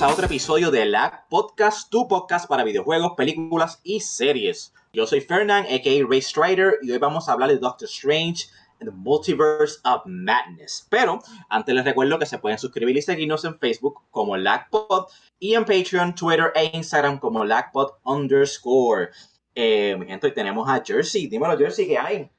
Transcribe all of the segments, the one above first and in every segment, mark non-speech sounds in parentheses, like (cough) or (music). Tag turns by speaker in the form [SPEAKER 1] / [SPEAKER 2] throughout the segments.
[SPEAKER 1] bienvenidos a otro episodio de LAG Podcast, tu podcast para videojuegos, películas y series. Yo soy Fernand, aka Ray Strider, y hoy vamos a hablar de Doctor Strange and the Multiverse of Madness. Pero antes les recuerdo que se pueden suscribir y seguirnos en Facebook como LagPod y en Patreon, Twitter e Instagram como LagPod underscore. Eh, mi gente, hoy tenemos a Jersey. Dímelo, Jersey, ¿qué hay?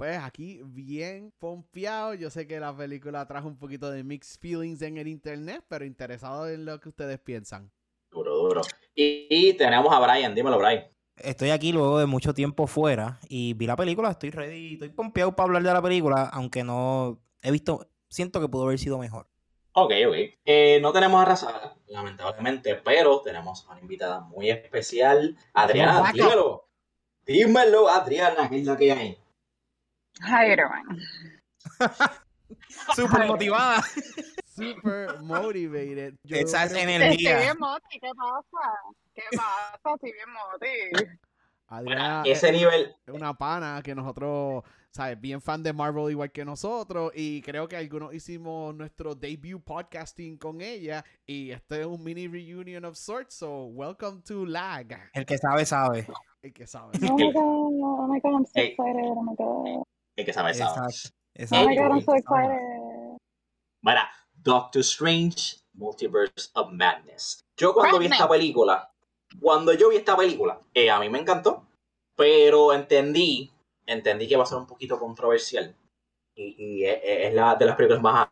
[SPEAKER 2] Pues aquí bien pompeado. Yo sé que la película trajo un poquito de mixed feelings en el internet, pero interesado en lo que ustedes piensan.
[SPEAKER 1] Duro, duro. Y, y tenemos a Brian. Dímelo, Brian.
[SPEAKER 3] Estoy aquí luego de mucho tiempo fuera y vi la película, estoy ready, estoy pompeado para hablar de la película, aunque no he visto, siento que pudo haber sido mejor.
[SPEAKER 1] Ok, ok. Eh, no tenemos a Razada, lamentablemente, pero tenemos a una invitada muy especial. Adriana, dímelo. Dímelo, Adriana, ¿qué es la que hay?
[SPEAKER 4] Hi, everyone. (laughs)
[SPEAKER 3] Súper motivada. (laughs)
[SPEAKER 2] Super motivated. Yo
[SPEAKER 3] Esa
[SPEAKER 2] creo que
[SPEAKER 4] Estoy
[SPEAKER 3] energía.
[SPEAKER 4] bien moti, ¿qué pasa? ¿Qué pasa? Estoy bien moti.
[SPEAKER 2] Adriana
[SPEAKER 1] Ese
[SPEAKER 2] es
[SPEAKER 1] nivel,
[SPEAKER 2] una pana que nosotros, ¿sabes? Bien fan de Marvel igual que nosotros y creo que algunos hicimos nuestro debut podcasting con ella y este es un mini reunion of sorts, so welcome to Lag.
[SPEAKER 3] El que sabe, sabe.
[SPEAKER 2] El que sabe.
[SPEAKER 4] Oh my god, oh my god, I'm so excited, oh my god.
[SPEAKER 1] Que sabe, sabe.
[SPEAKER 3] Exacto.
[SPEAKER 4] Oh my
[SPEAKER 3] exacto.
[SPEAKER 4] god, I'm so excited.
[SPEAKER 1] Mira, Doctor Strange, Multiverse of Madness. Yo cuando vi esta película, cuando yo vi esta película, eh, a mí me encantó, pero entendí, entendí que va a ser un poquito controversial. Y, y es, es la de las películas más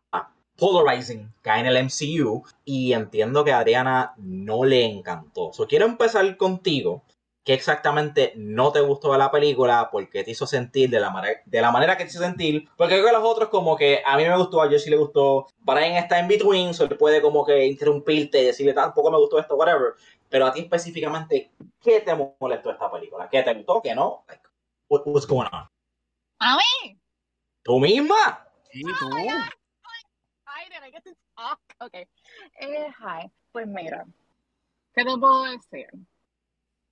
[SPEAKER 1] polarizing que hay en el MCU. Y entiendo que a Adriana no le encantó. So, quiero empezar contigo. ¿Qué exactamente no te gustó de la película? ¿Por qué te hizo sentir de la, manera, de la manera que te hizo sentir? Porque creo que los otros como que a mí me gustó, a Jesse le gustó. Brian está en between, so él puede como que interrumpirte y decirle tampoco me gustó esto, whatever. Pero a ti específicamente, ¿qué te molestó de esta película? ¿Qué te gustó? ¿Qué no? Like, what, what's going on?
[SPEAKER 4] A mí.
[SPEAKER 1] ¿Tú misma?
[SPEAKER 3] Sí, tú.
[SPEAKER 4] Oh my god. Hi, did I get to talk? Okay. Eh, hi. Pues mira, ¿qué te puedo decir?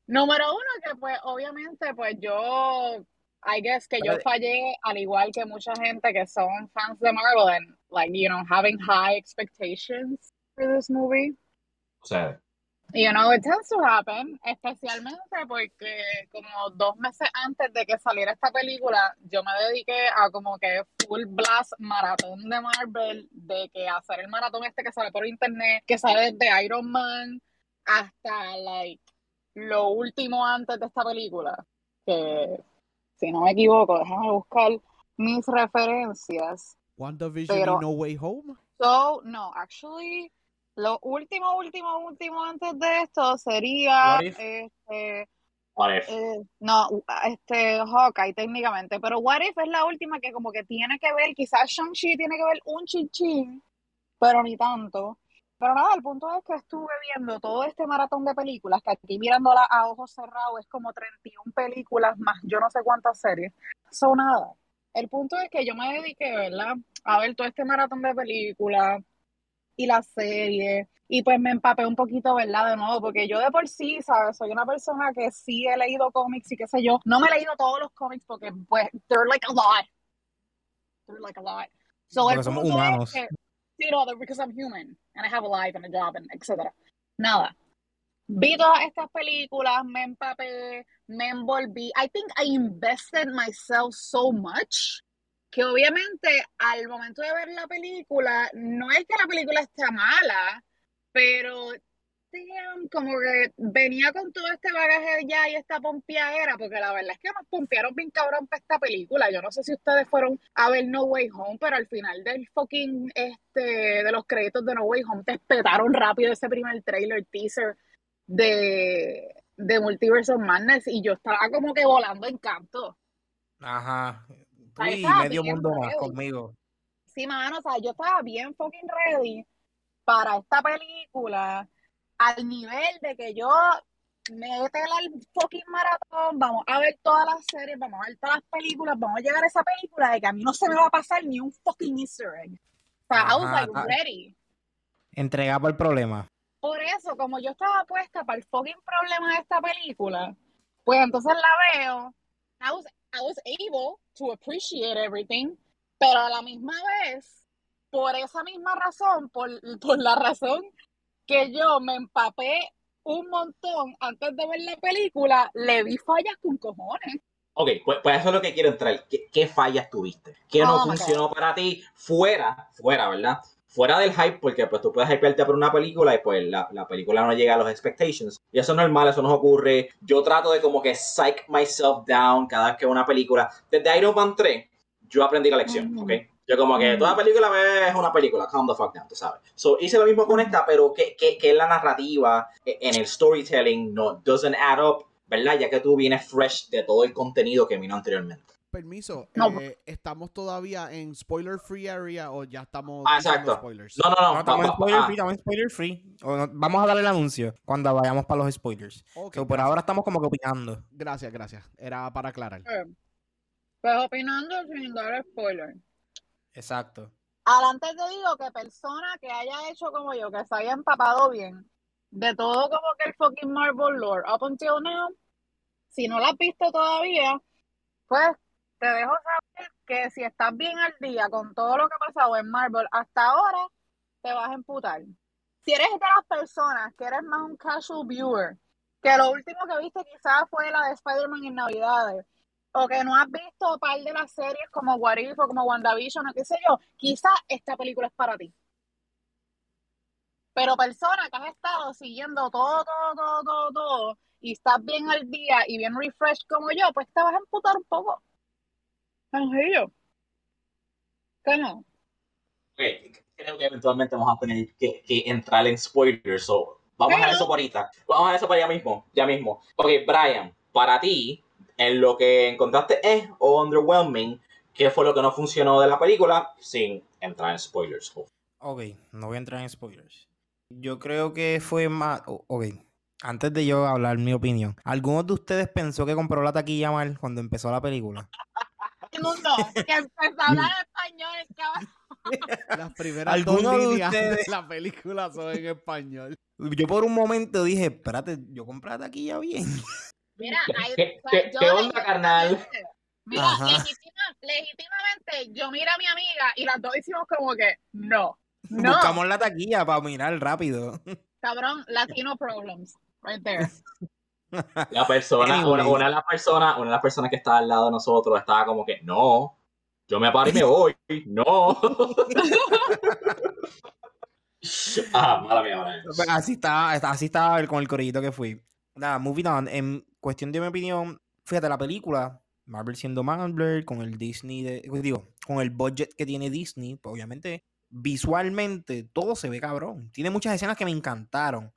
[SPEAKER 4] Número uno, que pues obviamente pues yo, I guess que yo fallé al igual que mucha gente que son fans de Marvel and like, you know, having high expectations for this movie.
[SPEAKER 1] O sea,
[SPEAKER 4] You know, it tends to happen, especialmente porque como dos meses antes de que saliera esta película, yo me dediqué a como que full blast maratón de Marvel, de que hacer el maratón este que sale por internet, que sale desde Iron Man hasta like lo último antes de esta película, que si no me equivoco, déjame buscar mis referencias.
[SPEAKER 2] WandaVision
[SPEAKER 4] Pero-
[SPEAKER 2] y No Way Home.
[SPEAKER 4] So, no, actually, lo último, último, último antes de esto sería
[SPEAKER 3] What if?
[SPEAKER 4] este,
[SPEAKER 1] what if?
[SPEAKER 4] eh, no, este Hawkeye técnicamente, pero What If es la última que como que tiene que ver, quizás Shang-Chi tiene que ver un chinchín, pero ni tanto. Pero nada, el punto es que estuve viendo todo este maratón de películas, que aquí mirándola a ojos cerrados es como 31 películas más yo no sé cuántas series. Son nada. El punto es que yo me dediqué, ¿verdad? A ver todo este maratón de películas y la serie. Y pues me empapé un poquito, ¿verdad? De nuevo, porque yo de por sí, ¿sabes? Soy una persona que sí he leído cómics y qué sé yo. No me he leído todos los cómics porque, pues, they're like a lot. They're like a lot. So, el
[SPEAKER 3] somos
[SPEAKER 4] punto es
[SPEAKER 3] humanos.
[SPEAKER 4] que- because I'm human and I have a life and a job and etcétera. Nada. Vi todas estas películas, me empapé, me envolví. I think I invested myself so much que obviamente al momento de ver la película, no es que la película esté mala, pero damn, como que venía con todo este bagaje ya y esta pompeadera, porque la verdad es que nos pompearon bien cabrón para esta película. Yo no sé si ustedes fueron a ver No Way Home, pero al final del fucking este de los créditos de No Way Home te espetaron rápido ese primer trailer teaser de de Multiverse of Madness y yo estaba como que volando en canto.
[SPEAKER 3] Ajá.
[SPEAKER 4] Ahí
[SPEAKER 3] y medio mundo más conmigo.
[SPEAKER 4] Sí, mano, o sea, yo estaba bien fucking ready para esta película al nivel de que yo métela al fucking maratón, vamos a ver todas las series, vamos a ver todas las películas, vamos a llegar a esa película de que a mí no se me va a pasar ni un fucking easter egg. O sea, I was
[SPEAKER 3] Ajá,
[SPEAKER 4] like
[SPEAKER 3] ah.
[SPEAKER 4] ready.
[SPEAKER 3] Entrega por el problema.
[SPEAKER 4] Por eso, como yo estaba puesta para el fucking problema de esta película, pues entonces la veo. I was, I was able to appreciate everything, pero a la misma vez, por esa misma razón, por, por la razón que yo me empapé un montón antes de ver la película, le vi fallas con cojones.
[SPEAKER 1] Ok, pues, pues eso es lo que quiero entrar. ¿Qué, qué fallas tuviste? ¿Qué no
[SPEAKER 4] Oh my
[SPEAKER 1] funcionó para ti? Fuera, fuera, ¿verdad? Fuera del hype, porque pues tú puedes hypearte por una película y pues la, la película no llega a los expectations. Y eso es normal, eso nos ocurre. Yo trato de como que psych myself down cada vez que veo una película. Desde Iron Man 3, yo aprendí la lección. ¿ok? Yo como que
[SPEAKER 4] Ujú.
[SPEAKER 1] toda película es una película, calm the fuck down, tú sabes. So, hice lo mismo con esta, pero que, que, que la narrativa, eh, en el storytelling, no doesn't add up, ¿verdad? Ya que tú vienes fresh de todo el contenido que vino anteriormente.
[SPEAKER 2] Permiso,
[SPEAKER 4] No.
[SPEAKER 2] eh, ¿estamos todavía en spoiler free area o ya estamos
[SPEAKER 1] Ah, exacto.
[SPEAKER 2] spoilers?
[SPEAKER 1] No, no, no.
[SPEAKER 3] No, estamos en spoiler
[SPEAKER 1] ah,
[SPEAKER 3] free, estamos en spoiler free. O no- vamos a darle el anuncio cuando vayamos para los spoilers.
[SPEAKER 2] Ok,
[SPEAKER 3] So, por
[SPEAKER 2] gracias.
[SPEAKER 3] ahora estamos como que opinando.
[SPEAKER 2] Gracias, gracias. Era para aclarar.
[SPEAKER 4] Eh, Pues opinando sin dar spoiler.
[SPEAKER 3] Exacto.
[SPEAKER 4] Adelante te digo que persona que haya hecho como yo, que se haya empapado bien de todo como que el fucking Marvel lore up until now, si no la has visto todavía, pues te dejo saber que si estás bien al día con todo lo que ha pasado en Marvel hasta ahora, te vas a emputar. Si eres de las personas que eres más un casual viewer, que lo último que viste quizás fue la de Spider-Man en Navidades, o que no has visto par de las series como What If o como WandaVision o qué sé yo, quizás esta película es para ti. Pero persona que has estado siguiendo todo, todo, todo, todo, todo, y estás bien al día y bien refresh como yo, pues te vas a emputar un poco. Sencillo. ¿Qué no?
[SPEAKER 1] creo que eventualmente vamos a tener que, que entrar en spoilers. So, vamos a
[SPEAKER 4] Pero-
[SPEAKER 1] eso por ahorita. Vamos a eso para allá mismo. Ya mismo. Ok, Brian, para ti, en lo que encontraste es o underwhelming, ¿qué fue lo que no funcionó de la película? Sin entrar en spoilers.
[SPEAKER 3] Ok, no voy a entrar en spoilers. Yo creo que fue más. Ok, antes de yo hablar mi opinión, ¿alguno de ustedes pensó que compró la taquilla mal cuando empezó la película?
[SPEAKER 4] Mundo, que empezó a hablar español, cabrón. (laughs)
[SPEAKER 2] Las primeras dos
[SPEAKER 3] ¿Alguno de
[SPEAKER 2] la película son en español.
[SPEAKER 3] Yo por un momento dije, espérate, yo compré la taquilla bien.
[SPEAKER 4] Mira, hay,
[SPEAKER 1] ¿Qué-
[SPEAKER 4] o sea,
[SPEAKER 1] qué-
[SPEAKER 4] yo
[SPEAKER 1] qué onda, carnal?
[SPEAKER 4] Mira, legítimamente, yo mira a mi amiga y las dos hicimos como que, no, no,
[SPEAKER 3] Buscamos la taquilla para mirar rápido.
[SPEAKER 4] cabrón, Latino problems, right there.
[SPEAKER 1] La persona, una, una de las personas, una de las personas que estaba al lado de nosotros estaba como que, no, yo me paro y me voy, no. (laughs) ah, mala mía, Brian.
[SPEAKER 3] Pues Así estaba, así estaba con el corillito que fui. Nada, moving on. En cuestión de mi opinión, fíjate, la película, Marvel siendo Marvel, con el Disney, de, pues digo, con el budget que tiene Disney, pues obviamente, visualmente, todo se ve cabrón. Tiene muchas escenas que me encantaron.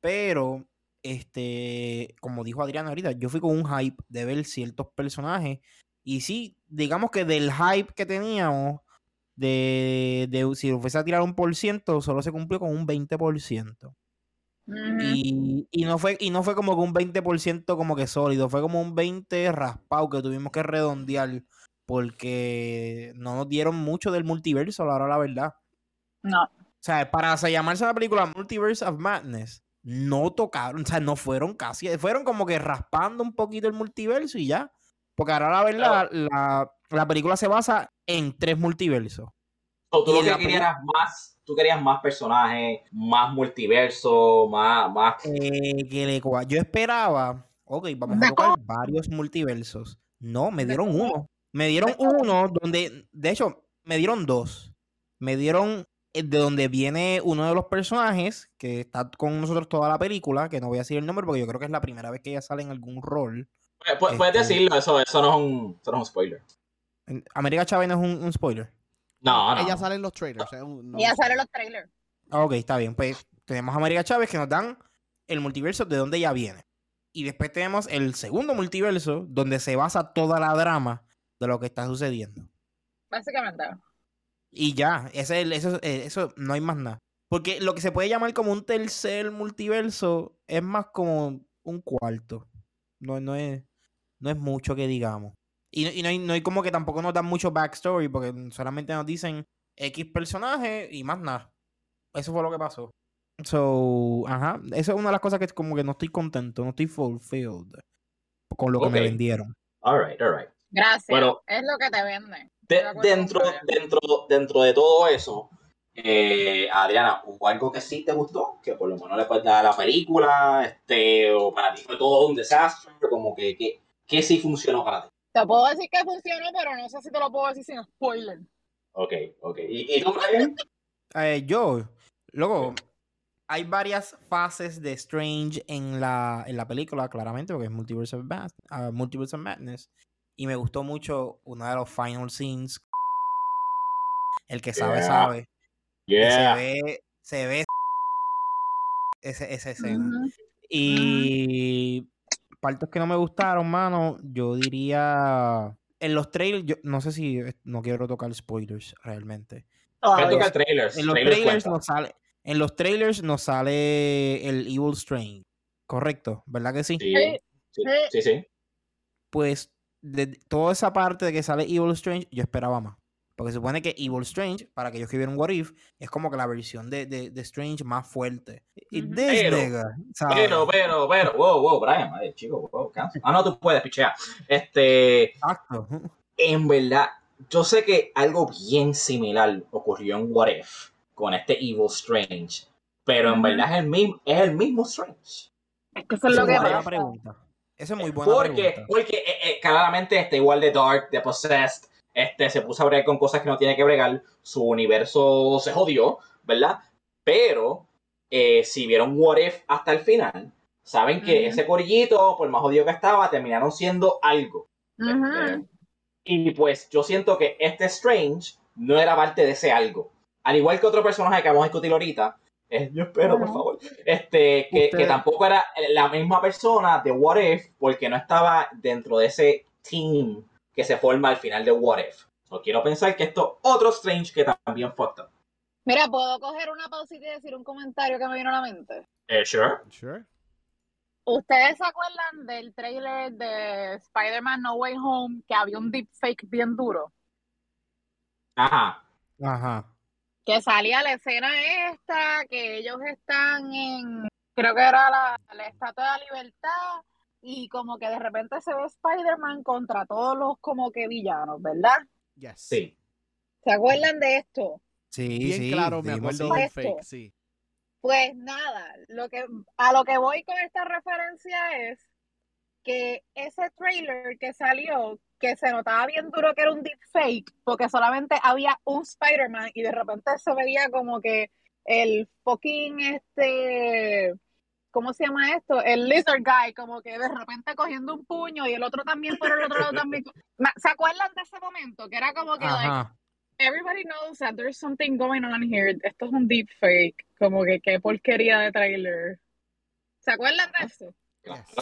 [SPEAKER 3] Pero, este, como dijo Adrián ahorita, yo fui con un hype de ver ciertos personajes. Y sí, digamos que del hype que teníamos, de, de si lo fuese a tirar un por ciento, solo se cumplió con un 20%. Y, y no fue, y no fue como que un 20% como que sólido, fue como un 20 raspado que tuvimos que redondear porque no nos dieron mucho del multiverso, a la hora la verdad.
[SPEAKER 4] No,
[SPEAKER 3] O sea, para se llamarse la película Multiverse of Madness, no tocaron, o sea, no fueron casi, fueron como que raspando un poquito el multiverso y ya. Porque ahora la verdad, la, la película se basa en tres multiversos.
[SPEAKER 1] So, tú
[SPEAKER 3] Y
[SPEAKER 1] lo que
[SPEAKER 3] la
[SPEAKER 1] querías era más, tú querías más personajes, más multiverso, más, más.
[SPEAKER 3] Eh, que le cua- yo esperaba, ok, vamos a tocar varios multiversos. No, me dieron uno. Me dieron uno donde, de hecho, me dieron dos. Me dieron eh, de donde viene uno de los personajes que está con nosotros toda la película, que no voy a decir el nombre porque yo creo que es la primera vez que ella sale en algún rol.
[SPEAKER 1] Pu- pu- Puedes
[SPEAKER 3] Este-
[SPEAKER 1] decirlo, eso, eso, no es un, eso no es un spoiler.
[SPEAKER 3] América Chávez no es un, un spoiler.
[SPEAKER 1] No, no.
[SPEAKER 2] Ella sale en los trailers. es un- no-
[SPEAKER 4] ya salen los trailers.
[SPEAKER 3] Ah, Ok, está bien. Pues tenemos a América Chávez que nos dan el multiverso de donde ella viene. Y después tenemos el segundo multiverso donde se basa toda la drama de lo que está sucediendo.
[SPEAKER 4] Básicamente.
[SPEAKER 3] Y ya, ese, es el- eso, eh, eso no hay más nada. Porque lo que se puede llamar como un tercer multiverso es más como un cuarto. No, no, es, no es mucho que digamos. Y, y no, hay, no hay como que tampoco nos dan mucho backstory porque solamente nos dicen X personaje y más nada. Eso fue lo que pasó. So, ajá. Esa es una de las cosas que como que no estoy contento, no estoy fulfilled con lo que me vendieron.
[SPEAKER 1] Alright, alright.
[SPEAKER 4] Gracias.
[SPEAKER 1] Bueno.
[SPEAKER 4] es lo que te venden.
[SPEAKER 1] De- dentro, dentro, dentro de todo eso, Eh, Adriana, ¿hubo algo que sí te gustó? Que por lo menos le puedes dar a la película, este, o para ti fue todo un desastre, como que, que, que sí funcionó para ti.
[SPEAKER 4] Te puedo decir que funcionó, pero no sé si te lo puedo decir sin spoiler.
[SPEAKER 1] Ok, ok. ¿Y, y tú, Brian?
[SPEAKER 3] Eh, yo, luego, hay varias fases de Strange en la, en la película, claramente, porque es Multiverse of, Mad- ah, Multiverse of Madness. Y me gustó mucho uno de los final scenes. El que sabe,
[SPEAKER 1] Yeah.
[SPEAKER 3] sabe.
[SPEAKER 1] Yeah.
[SPEAKER 3] Se ve, se ve ese- esa escena.
[SPEAKER 4] Ujú.
[SPEAKER 3] Y partes que no me gustaron, mano, yo diría. En los trailers, yo no sé si no quiero tocar spoilers realmente.
[SPEAKER 1] Trailers.
[SPEAKER 3] En los
[SPEAKER 1] trailers
[SPEAKER 3] nos sale, en los trailers nos sale el Evil Strange, correcto, ¿verdad que sí.
[SPEAKER 1] sí,
[SPEAKER 4] sí.
[SPEAKER 3] Pues de toda esa parte de que sale Evil Strange, yo esperaba más. Porque se supone que Evil Strange, para aquellos que vieron What If, es como que la versión de, de, de Strange más fuerte. Y
[SPEAKER 1] Pero-
[SPEAKER 3] nigga, ¿sabes?
[SPEAKER 1] Pero, pero, pero, wow, wow, Brian, ay, chico, wow, cansa. Ah, no, tú puedes, pichea. Este,
[SPEAKER 3] Exacto.
[SPEAKER 1] en verdad, yo sé que algo bien similar ocurrió en What If con este Evil Strange, pero en verdad es el mismo, es el mismo Strange.
[SPEAKER 4] Es que eso es lo
[SPEAKER 3] es
[SPEAKER 4] que
[SPEAKER 3] buena
[SPEAKER 4] pasa.
[SPEAKER 3] pregunta. Esa es muy buena
[SPEAKER 1] Porque,
[SPEAKER 3] pregunta.
[SPEAKER 1] porque eh, eh, claramente está igual de Dark, de Possessed, este, se puso a bregar con cosas que no tiene que bregar, su universo se jodió, ¿verdad? Pero, eh, si vieron What If hasta el final, saben que ese corillito, por más jodido que estaba, terminaron siendo algo. Este, y pues yo siento que este Strange no era parte de ese algo. Al igual que otro personaje que vamos a discutir ahorita, eh, yo espero, por favor, este, que, que tampoco era la misma persona de What If, porque no estaba dentro de ese team que se forma al final de What If. So, quiero pensar que esto es otro Strange que también fucked up.
[SPEAKER 4] Mira, ¿puedo coger una pausita y decir un comentario que me vino a la mente?
[SPEAKER 1] Eh, sure.
[SPEAKER 2] Sure.
[SPEAKER 4] ¿Ustedes se acuerdan del trailer de Spider-Man No Way Home que había un deepfake bien duro?
[SPEAKER 1] Ajá.
[SPEAKER 3] Ajá.
[SPEAKER 4] Que salía la escena esta, que ellos están en, creo que era la, la Estatua de la Libertad, y como que de repente se ve Spider-Man contra todos los como que villanos, ¿verdad?
[SPEAKER 2] Yes.
[SPEAKER 1] Sí.
[SPEAKER 4] ¿Se acuerdan de esto?
[SPEAKER 3] Sí,
[SPEAKER 2] Bien
[SPEAKER 3] sí.
[SPEAKER 2] claro, me acuerdo
[SPEAKER 4] Esto.
[SPEAKER 2] fake, sí.
[SPEAKER 4] Pues nada, lo que, a lo que voy con esta referencia es que ese trailer que salió, que se notaba bien duro que era un deepfake, porque solamente había un Spider-Man y de repente se veía como que el fucking este, ¿cómo se llama esto? El lizard guy, como que de repente cogiendo un puño y el otro también por el otro lado también. ¿Se acuerdan de ese momento? Que era como que like, everybody knows that there's something going on here. Esto es un deep fake. Como que qué porquería de trailer. ¿Se acuerdan de eso?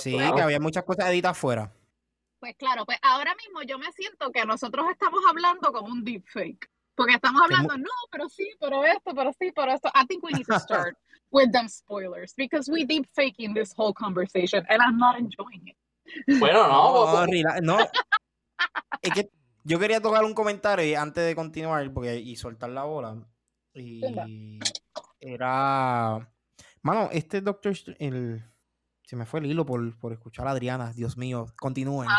[SPEAKER 3] Sí,
[SPEAKER 1] claro.
[SPEAKER 3] que había muchas cosas editadas fuera.
[SPEAKER 4] Pues claro, pues ahora mismo yo me siento que nosotros estamos hablando como un deep fake. Porque estamos hablando, no, pero sí, pero esto, pero sí, pero esto. I think we need to start (laughs) with them spoilers because we deep faking this whole conversation and I'm not enjoying it.
[SPEAKER 1] Bueno, no,
[SPEAKER 3] No, no. (laughs) Es que yo quería tocar un comentario antes de continuar porque, y soltar la bola. Y era. Mano, este Doctor. Str- El... Se me fue el hilo por, por escuchar a Adriana. Dios mío, continúen.
[SPEAKER 4] Ah.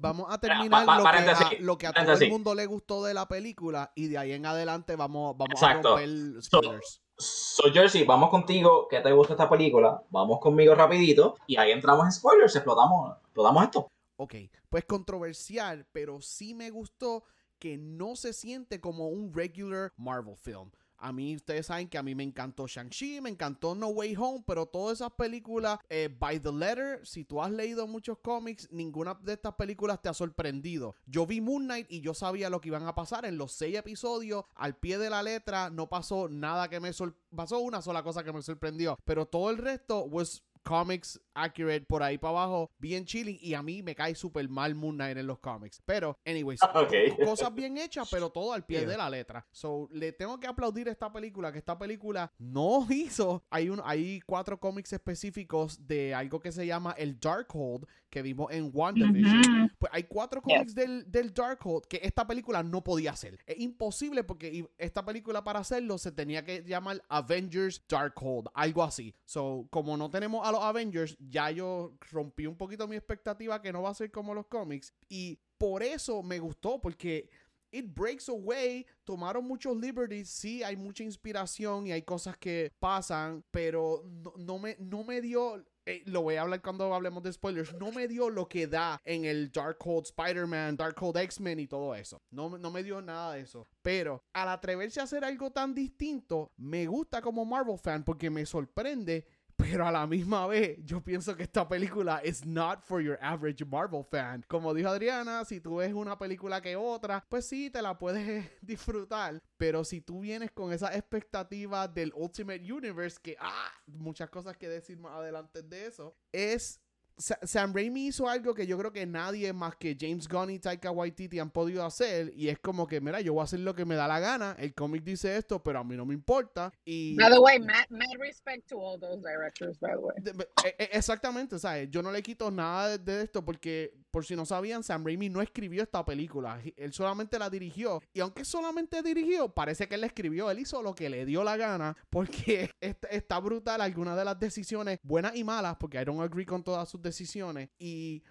[SPEAKER 2] Vamos a terminar
[SPEAKER 1] pa-
[SPEAKER 2] lo, que a, lo que a todo el mundo le gustó de la película y de ahí en adelante vamos, vamos
[SPEAKER 1] Exacto.
[SPEAKER 2] a romper spoilers.
[SPEAKER 1] So, Jersey, vamos contigo. ¿Qué te gusta esta película? Vamos conmigo rapidito. Y ahí entramos en spoilers. Explotamos, explotamos esto.
[SPEAKER 2] Ok, pues controversial, pero sí me gustó que no se siente como un regular Marvel film. A mí, ustedes saben que a mí me encantó Shang-Chi, me encantó No Way Home, pero todas esas películas, eh, by the letter, si tú has leído muchos cómics, ninguna de estas películas te ha sorprendido. Yo vi Moon Knight y yo sabía lo que iban a pasar en los seis episodios, al pie de la letra, no pasó nada que me sorprendió. Pasó una sola cosa que me sorprendió, pero todo el resto was comics accurate por ahí para abajo, bien chilling y a mí me cae súper mal Moon Knight en los cómics. Pero, anyways, (laughs)
[SPEAKER 1] Ok.
[SPEAKER 2] cosas bien hechas, pero todo al pie
[SPEAKER 3] Yeah.
[SPEAKER 2] de la letra. So, le tengo que aplaudir a esta película, que esta película no (laughs) hizo. Hay, un, hay cuatro cómics específicos de algo que se llama el Darkhold, que vimos en WandaVision.
[SPEAKER 4] Ujú.
[SPEAKER 2] Pues hay cuatro cómics del, del Darkhold que esta película no podía hacer. Es imposible porque esta película para hacerlo se tenía que llamar Avengers Darkhold, algo así. So, como no tenemos a los Avengers, ya yo rompí un poquito mi expectativa que no va a ser como los cómics. Y por eso me gustó, porque it breaks away. Tomaron muchos liberties. Sí, hay mucha inspiración y hay cosas que pasan, pero no, no me, no me dio eh, lo voy a hablar cuando hablemos de spoilers, no me dio lo que da en el Darkhold Spider-Man, Darkhold X-Men y todo eso. No, no me dio nada de eso. Pero al atreverse a hacer algo tan distinto, me gusta como Marvel fan porque me sorprende pero a la misma vez, yo pienso que esta película es not for your average Marvel fan. Como dijo Adriana, si tú ves una película que otra, pues sí, te la puedes (laughs) disfrutar. Pero si tú vienes con esa expectativa del Ultimate Universe, que, ah, muchas cosas que decir más adelante de eso, es Sam Raimi hizo algo que yo creo que nadie más que James Gunn y Taika Waititi han podido hacer y es como que, mira, yo voy a hacer lo que me da la gana, el cómic dice esto, pero a mí no me importa y...
[SPEAKER 4] By the way, mad, respect to all those directors, by the way.
[SPEAKER 2] E, e, exactamente, ¿sabes? Yo no le quito nada de esto porque por si no sabían, Sam Raimi no escribió esta película. Él solamente la dirigió. Y aunque solamente dirigió, parece que él la escribió. Él hizo lo que le dio la gana. Porque (laughs) está, brutal algunas de las decisiones, buenas y malas, porque I don't agree con todas sus decisiones. Y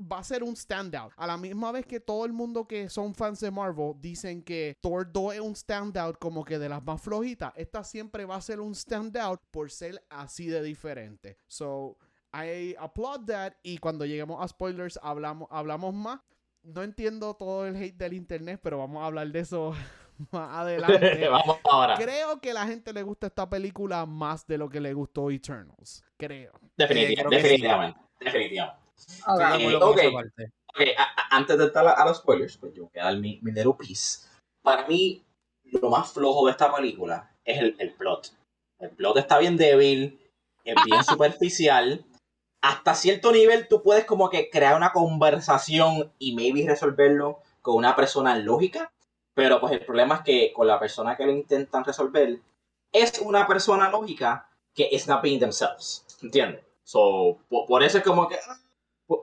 [SPEAKER 2] va a ser un standout. A la misma vez que todo el mundo que son fans de Marvel dicen que Thor 2 es un standout como que de las más flojitas, esta siempre va a ser un standout por ser así de diferente. So, I applaud that. Y cuando lleguemos a spoilers, hablamos, hablamos más. No entiendo todo el hate del internet, pero vamos a hablar de eso (laughs) más adelante. (laughs)
[SPEAKER 1] vamos ahora.
[SPEAKER 2] Creo que a la gente le gusta esta película más de lo que le gustó Eternals. Creo.
[SPEAKER 1] definitivamente. definitivamente. definitivamente. Okay. antes de estar a, los spoilers, pues yo voy a dar mi, mi piece. Para mí, lo más flojo de esta película es el, el plot. El plot está bien débil, es bien (laughs) superficial hasta cierto nivel tú puedes como que crear una conversación y maybe resolverlo con una persona lógica, pero pues el problema es que con la persona que lo intentan resolver es una persona lógica que is not being themselves, ¿entiendes? So, por, eso es como que ah,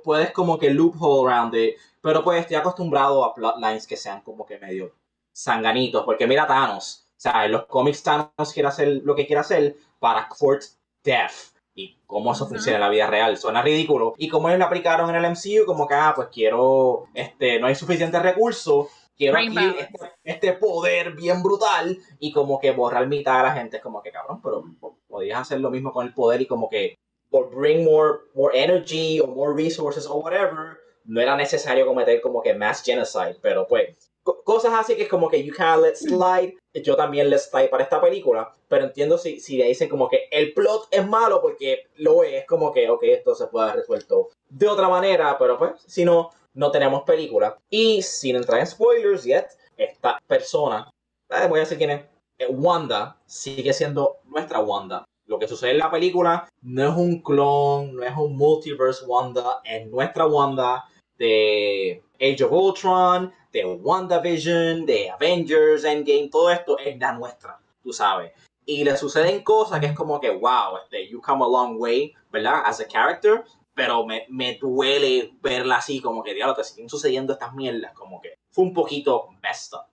[SPEAKER 1] puedes como que loophole around it, pero pues estoy acostumbrado a plotlines que sean como que medio sanganitos, porque mira Thanos, o sea, en los cómics Thanos quiere hacer lo que quiere hacer para Fort Death y cómo eso funciona en la vida real. Suena ridículo. Y como ellos lo aplicaron en el MCU, como que, ah, pues quiero, este, no hay suficientes recursos, quiero aquí este, este, poder bien brutal y como que borrar mitad de la gente. Es como que, cabrón, pero podías hacer lo mismo con el poder y como que por bring more, more energy o more resources o whatever, no era necesario cometer como que mass genocide, pero pues cosas así que es como que you can let slide. Yo también let slide para esta película, pero entiendo si, si le dicen como que el plot es malo porque lo es, como que, ok, esto se puede haber resuelto de otra manera, pero pues, si no, no tenemos película. Y sin entrar en spoilers yet, esta persona, eh, voy a decir quién es, eh, Wanda, sigue siendo nuestra Wanda. Lo que sucede en la película no es un clon, no es un multiverse Wanda, es nuestra Wanda de Age of Ultron, de WandaVision, de Avengers, Endgame, todo esto es la nuestra, tú sabes. Y le suceden cosas que es como que, wow, este, you come a long way, ¿verdad? As a character, pero me, me duele verla así, como que, diablo, te siguen sucediendo estas mierdas, como que fue un poquito messed up.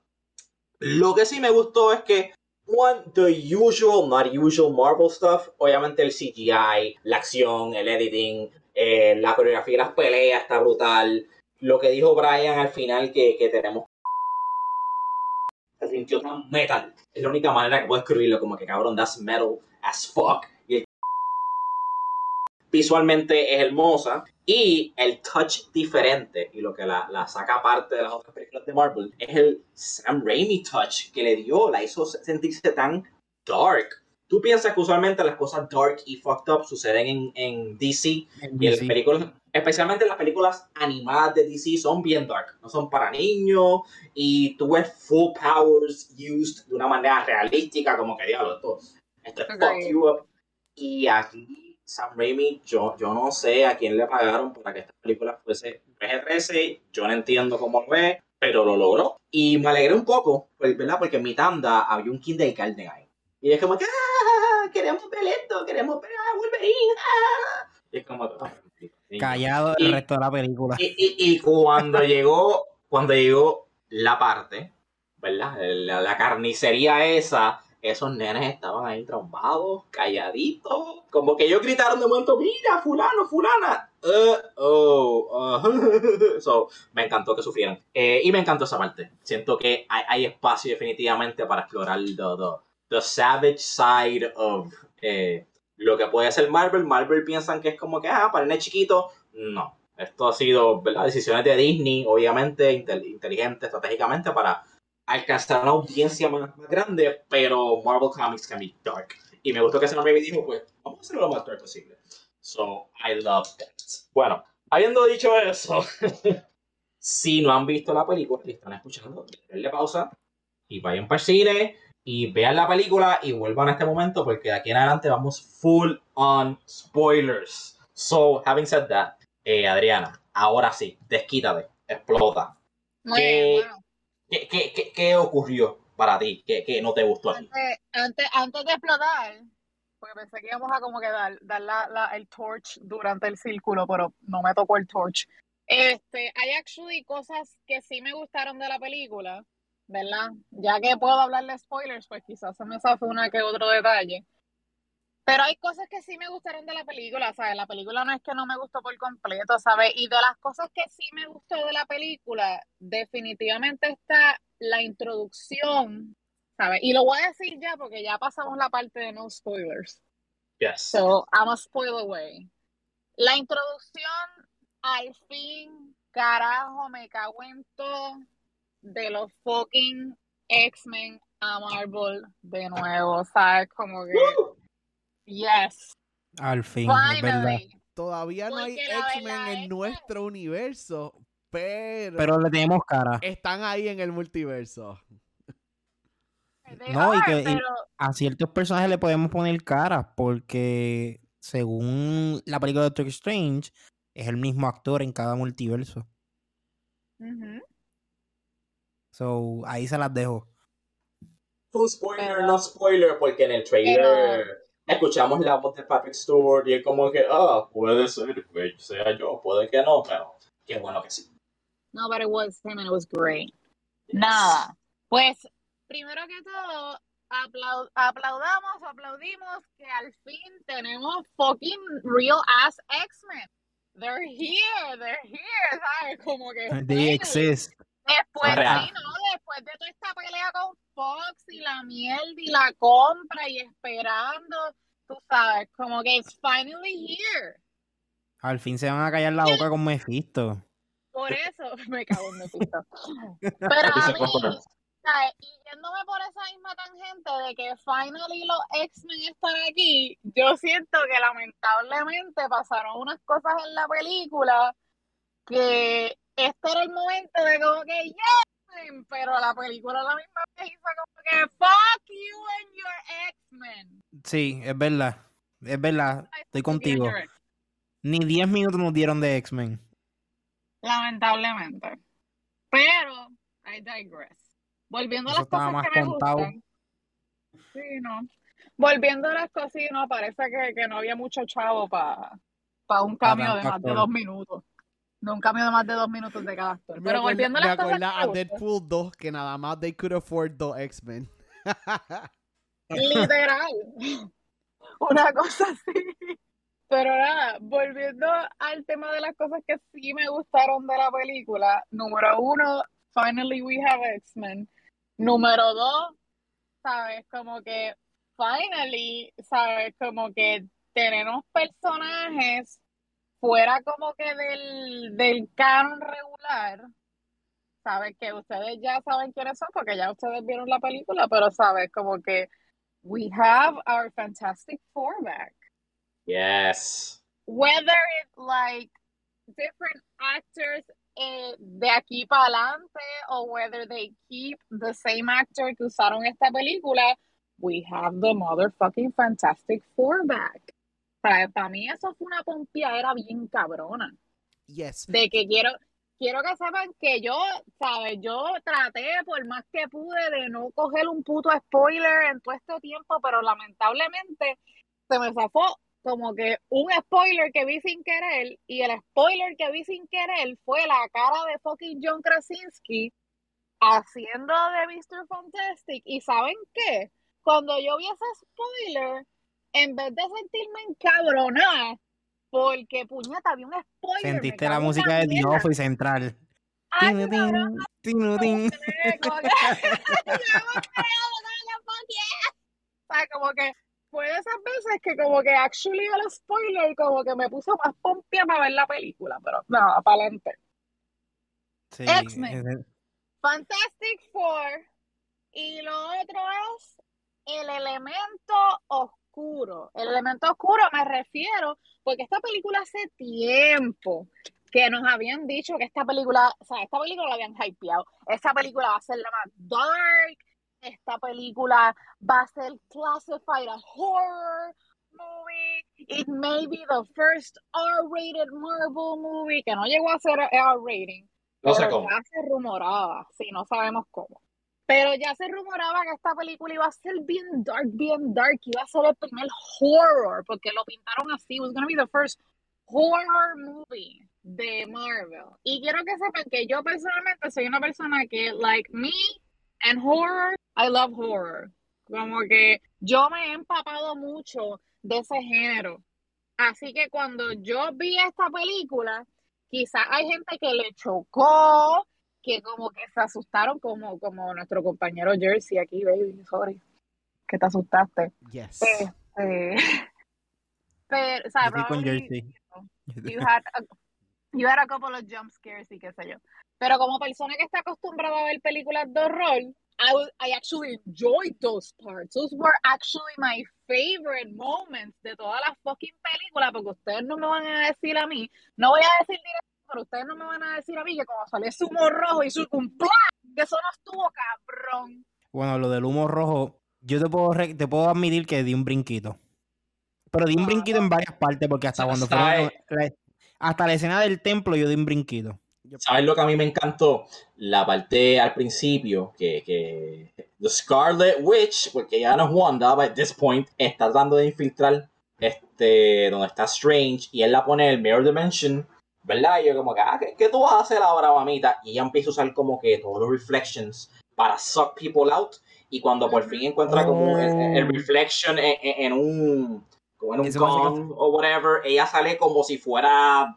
[SPEAKER 1] Lo que sí me gustó es que, one, the usual, not usual Marvel stuff, obviamente el CGI, la acción, el editing, eh, la coreografía de las peleas está brutal, lo que dijo Brian al final que, que tenemos se sintió tan metal. Es la única manera que puedo escribirlo, como que cabrón, that's metal as fuck. Y visualmente es hermosa y el touch diferente y lo que la, la, saca aparte de las otras películas de Marvel es el Sam Raimi touch que le dio, la hizo sentirse tan dark tú piensas que usualmente las cosas dark y fucked up suceden en, en DC, y en películas, especialmente las películas animadas de DC son bien dark, no son para niños y tú ves full powers used de una manera realística, como que diablo, esto, esto es fuck you up. Y aquí Sam Raimi, yo, yo no sé a quién le pagaron para que esta película fuese PG-13, yo no entiendo cómo lo ve, pero lo logró. Y me alegré un poco, pues, ¿verdad? Porque en mi tanda había un kindergarten ahí. Y es como que, ¡ah! Queremos ver esto, queremos ver a Wolverine. ¡ah! Y es como, ah,
[SPEAKER 3] Callado el resto de la película.
[SPEAKER 1] Y, y, y, cuando (laughs) llegó, cuando llegó la parte, ¿verdad? La, la, carnicería esa, esos nenes estaban ahí trombados, calladitos. Como que ellos gritaron de momento, mira, fulano, fulana. Uh, oh, (laughs) so, me encantó que sufrieran. Eh, y me encantó esa parte. Siento que hay, hay espacio definitivamente para explorar the, the, the savage side of eh, lo que puede ser Marvel. Marvel piensan que es como que, ah, para el chiquito. No. Esto ha sido ¿verdad? decisiones de Disney, obviamente, intel inteligente estratégicamente para alcanzar una audiencia más, más, grande, pero Marvel Comics can be dark. Y me gustó que ese nombre me dijo, pues, vamos a hacerlo lo más dark posible. So, I love that. Bueno, habiendo dicho eso, (laughs) si no han visto la película y están escuchando, denle pausa y vayan para el cine y vean la película y vuelvan a este momento porque de aquí en adelante vamos full on spoilers. So, having said that, eh, Adriana, ahora sí, desquítate, explota.
[SPEAKER 4] Muy
[SPEAKER 1] ¿Qué,
[SPEAKER 4] bien, bueno.
[SPEAKER 1] qué, qué, qué, qué ocurrió para ti? ¿Qué, qué no te gustó aquí?
[SPEAKER 4] Antes, antes, antes de explotar, porque pensé que íbamos a como que dar, dar la, la- el torch durante el círculo, pero no me tocó el torch. Este, hay actually cosas que sí me gustaron de la película, ¿verdad? Ya que puedo hablar de spoilers, pues quizás se me zafe una que otro detalle. Pero hay cosas que sí me gustaron de la película, ¿sabes? La película no es que no me gustó por completo, ¿sabes? Y de las cosas que sí me gustó de la película, definitivamente está la introducción, ¿sabes? Y lo voy a decir ya porque ya pasamos la parte de no spoilers.
[SPEAKER 1] Yes.
[SPEAKER 4] So, I'm a spoil away. La introducción, al fin, carajo, me cago en todo de los fucking X-Men a Marvel de nuevo, ¿sabes? Como que, yes,
[SPEAKER 3] Al fin, es verdad.
[SPEAKER 2] Todavía no hay
[SPEAKER 4] Porque
[SPEAKER 2] X-Men
[SPEAKER 4] es
[SPEAKER 2] en nuestro universo, pero,
[SPEAKER 3] Pero le tenemos cara.
[SPEAKER 2] están ahí en el multiverso.
[SPEAKER 4] They
[SPEAKER 3] No, y que- y- A ciertos personajes le podemos poner cara porque según la película de Doctor Strange, es el mismo actor en cada multiverso. So, ahí se las dejo.
[SPEAKER 1] Full spoiler,
[SPEAKER 4] Pero-
[SPEAKER 1] no spoiler, porque en el trailer escuchamos la voz de Patrick Stewart y es como que, ah, puede ser que sea yo, puede que no, pero qué bueno que sí.
[SPEAKER 4] No, but it was him and it was great. Nada. Pues, primero que todo, aplau- aplaudamos, aplaudimos que al fin tenemos fucking real ass X-Men. They're here, they're here, ¿sabes? Como que
[SPEAKER 3] They
[SPEAKER 4] finally.
[SPEAKER 3] exist.
[SPEAKER 4] Después, sí, ¿no? Después de toda esta pelea con Fox y la mierda y la compra y esperando, tú sabes, como que it's finally here.
[SPEAKER 3] Al fin se van a callar la boca con Mephisto.
[SPEAKER 4] Por eso (laughs) me cago en Mephisto. (laughs) Pero a mí, ¿sabes? Y yéndome por esa misma tangente de que finally los X-Men están aquí, yo siento que lamentablemente pasaron unas cosas en la película que este era el momento de como que yes, pero la película la misma vez hizo como que fuck you and your X-Men.
[SPEAKER 3] Sí, es verdad. Es verdad. Estoy contigo. Ni 10 minutos nos dieron de X-Men.
[SPEAKER 4] Lamentablemente. Pero, I digress. Volviendo a las cosas que me
[SPEAKER 3] contado.
[SPEAKER 4] gustan. Sí, no. Volviendo a las cosas, no, parece que, que no había mucho chavo para un
[SPEAKER 3] Pa'
[SPEAKER 4] cambio de más de dos minutos. De un cambio de más de dos minutos de cada actor.
[SPEAKER 2] Me
[SPEAKER 4] Pero
[SPEAKER 2] acuerda,
[SPEAKER 4] volviendo a
[SPEAKER 2] me
[SPEAKER 4] las cosas
[SPEAKER 2] acuerda
[SPEAKER 4] que
[SPEAKER 2] a
[SPEAKER 4] me gustan,
[SPEAKER 2] Deadpool 2 que nada más they could afford dos X-Men.
[SPEAKER 4] Literal. Una cosa así. Pero nada, volviendo al tema de las cosas que sí me gustaron de la película. Número uno, finally we have X-Men. Número dos, sabes, como que finally, sabes, como que tenemos personajes fuera como que del, del canon regular. Sabes que ustedes ya saben quiénes son porque ya ustedes vieron la película, pero sabes, como que we have our Fantastic Four back.
[SPEAKER 1] Yes.
[SPEAKER 4] Whether it's like different actors eh, de aquí para adelante o whether they keep the same actor que usaron esta película, we have the motherfucking Fantastic Four back. Para, para mí eso fue una pompiadera bien cabrona.
[SPEAKER 2] Yes.
[SPEAKER 4] De que quiero, quiero que sepan que yo, ¿sabes? Yo traté por más que pude de no coger un puto spoiler en todo este tiempo, pero lamentablemente se me zafó como que un spoiler que vi sin querer y el spoiler que vi sin querer fue la cara de fucking John Krasinski haciendo de Mr. Fantastic y ¿saben qué? Cuando yo vi ese spoiler, en vez de sentirme encabronada Porque, puñeta, había un spoiler.
[SPEAKER 3] Sentiste la música de The. Office central.
[SPEAKER 4] Ay,
[SPEAKER 3] tin.
[SPEAKER 4] como que- no, fue de esas veces que como que actually el spoiler como que me puso más pompia para ver la película, pero nada, para adelante.
[SPEAKER 3] Sí,
[SPEAKER 4] X-Men.
[SPEAKER 3] eh,
[SPEAKER 4] Fantastic Four y lo otro es el elemento oscuro. El elemento oscuro me refiero porque esta película hace tiempo que nos habían dicho que esta película, o sea, esta película la habían hypeado. Esta película va a ser la más dark. Esta película va a ser classified a horror movie. It may be the first R-rated Marvel movie que no llegó a ser R-rating.
[SPEAKER 1] No sé cómo.
[SPEAKER 4] ya se rumoraba, sí, no sabemos cómo. Pero ya se rumoraba que esta película iba a ser bien dark, bien dark, iba a ser el primer horror, porque lo pintaron así, was gonna be the first horror movie de Marvel. Y quiero que sepan que yo personalmente soy una persona que, like me and horror, I love horror. Como que yo me he empapado mucho de ese género. Así que cuando yo vi esta película, quizás hay gente que le chocó, que como que se asustaron, como, como nuestro compañero Jersey aquí, baby, sorry, que te asustaste.
[SPEAKER 2] Yes.
[SPEAKER 4] Este, (laughs) pero, o sea,
[SPEAKER 3] Jersey.
[SPEAKER 4] you had a, you had a couple of jump scares y qué sé yo. Pero como persona que está acostumbrada a ver películas de horror, I, was- I actually enjoyed those parts. Those were actually my favorite moments de todas las fucking películas, porque ustedes no me van a decir a mí, no voy a decir directo, pero ustedes no me van a decir a mí que como salió ese humor rojo y su cumpleaños, que eso no estuvo cabrón.
[SPEAKER 3] Bueno, lo del humo rojo, yo te puedo, re- te puedo admitir que di un brinquito. Pero di un
[SPEAKER 4] Ah.
[SPEAKER 3] brinquito en varias partes, porque hasta cuando fueron. hasta la escena del templo yo di un brinquito.
[SPEAKER 1] ¿Sabes lo que a mí me encantó? La parte al principio, que, que The Scarlet Witch, porque ya no es Wanda, but at this point, está tratando de infiltrar este, donde está Strange, y él la pone en el Mirror Dimension, ¿verdad? Y yo como que, ah, ¿qué, qué tú vas a hacer ahora, mamita? Y ella empieza a usar como que todos los reflections para suck people out, y cuando por fin encuentra como el, el reflection en, en- en un, como en un gun o whatever, ella sale como si fuera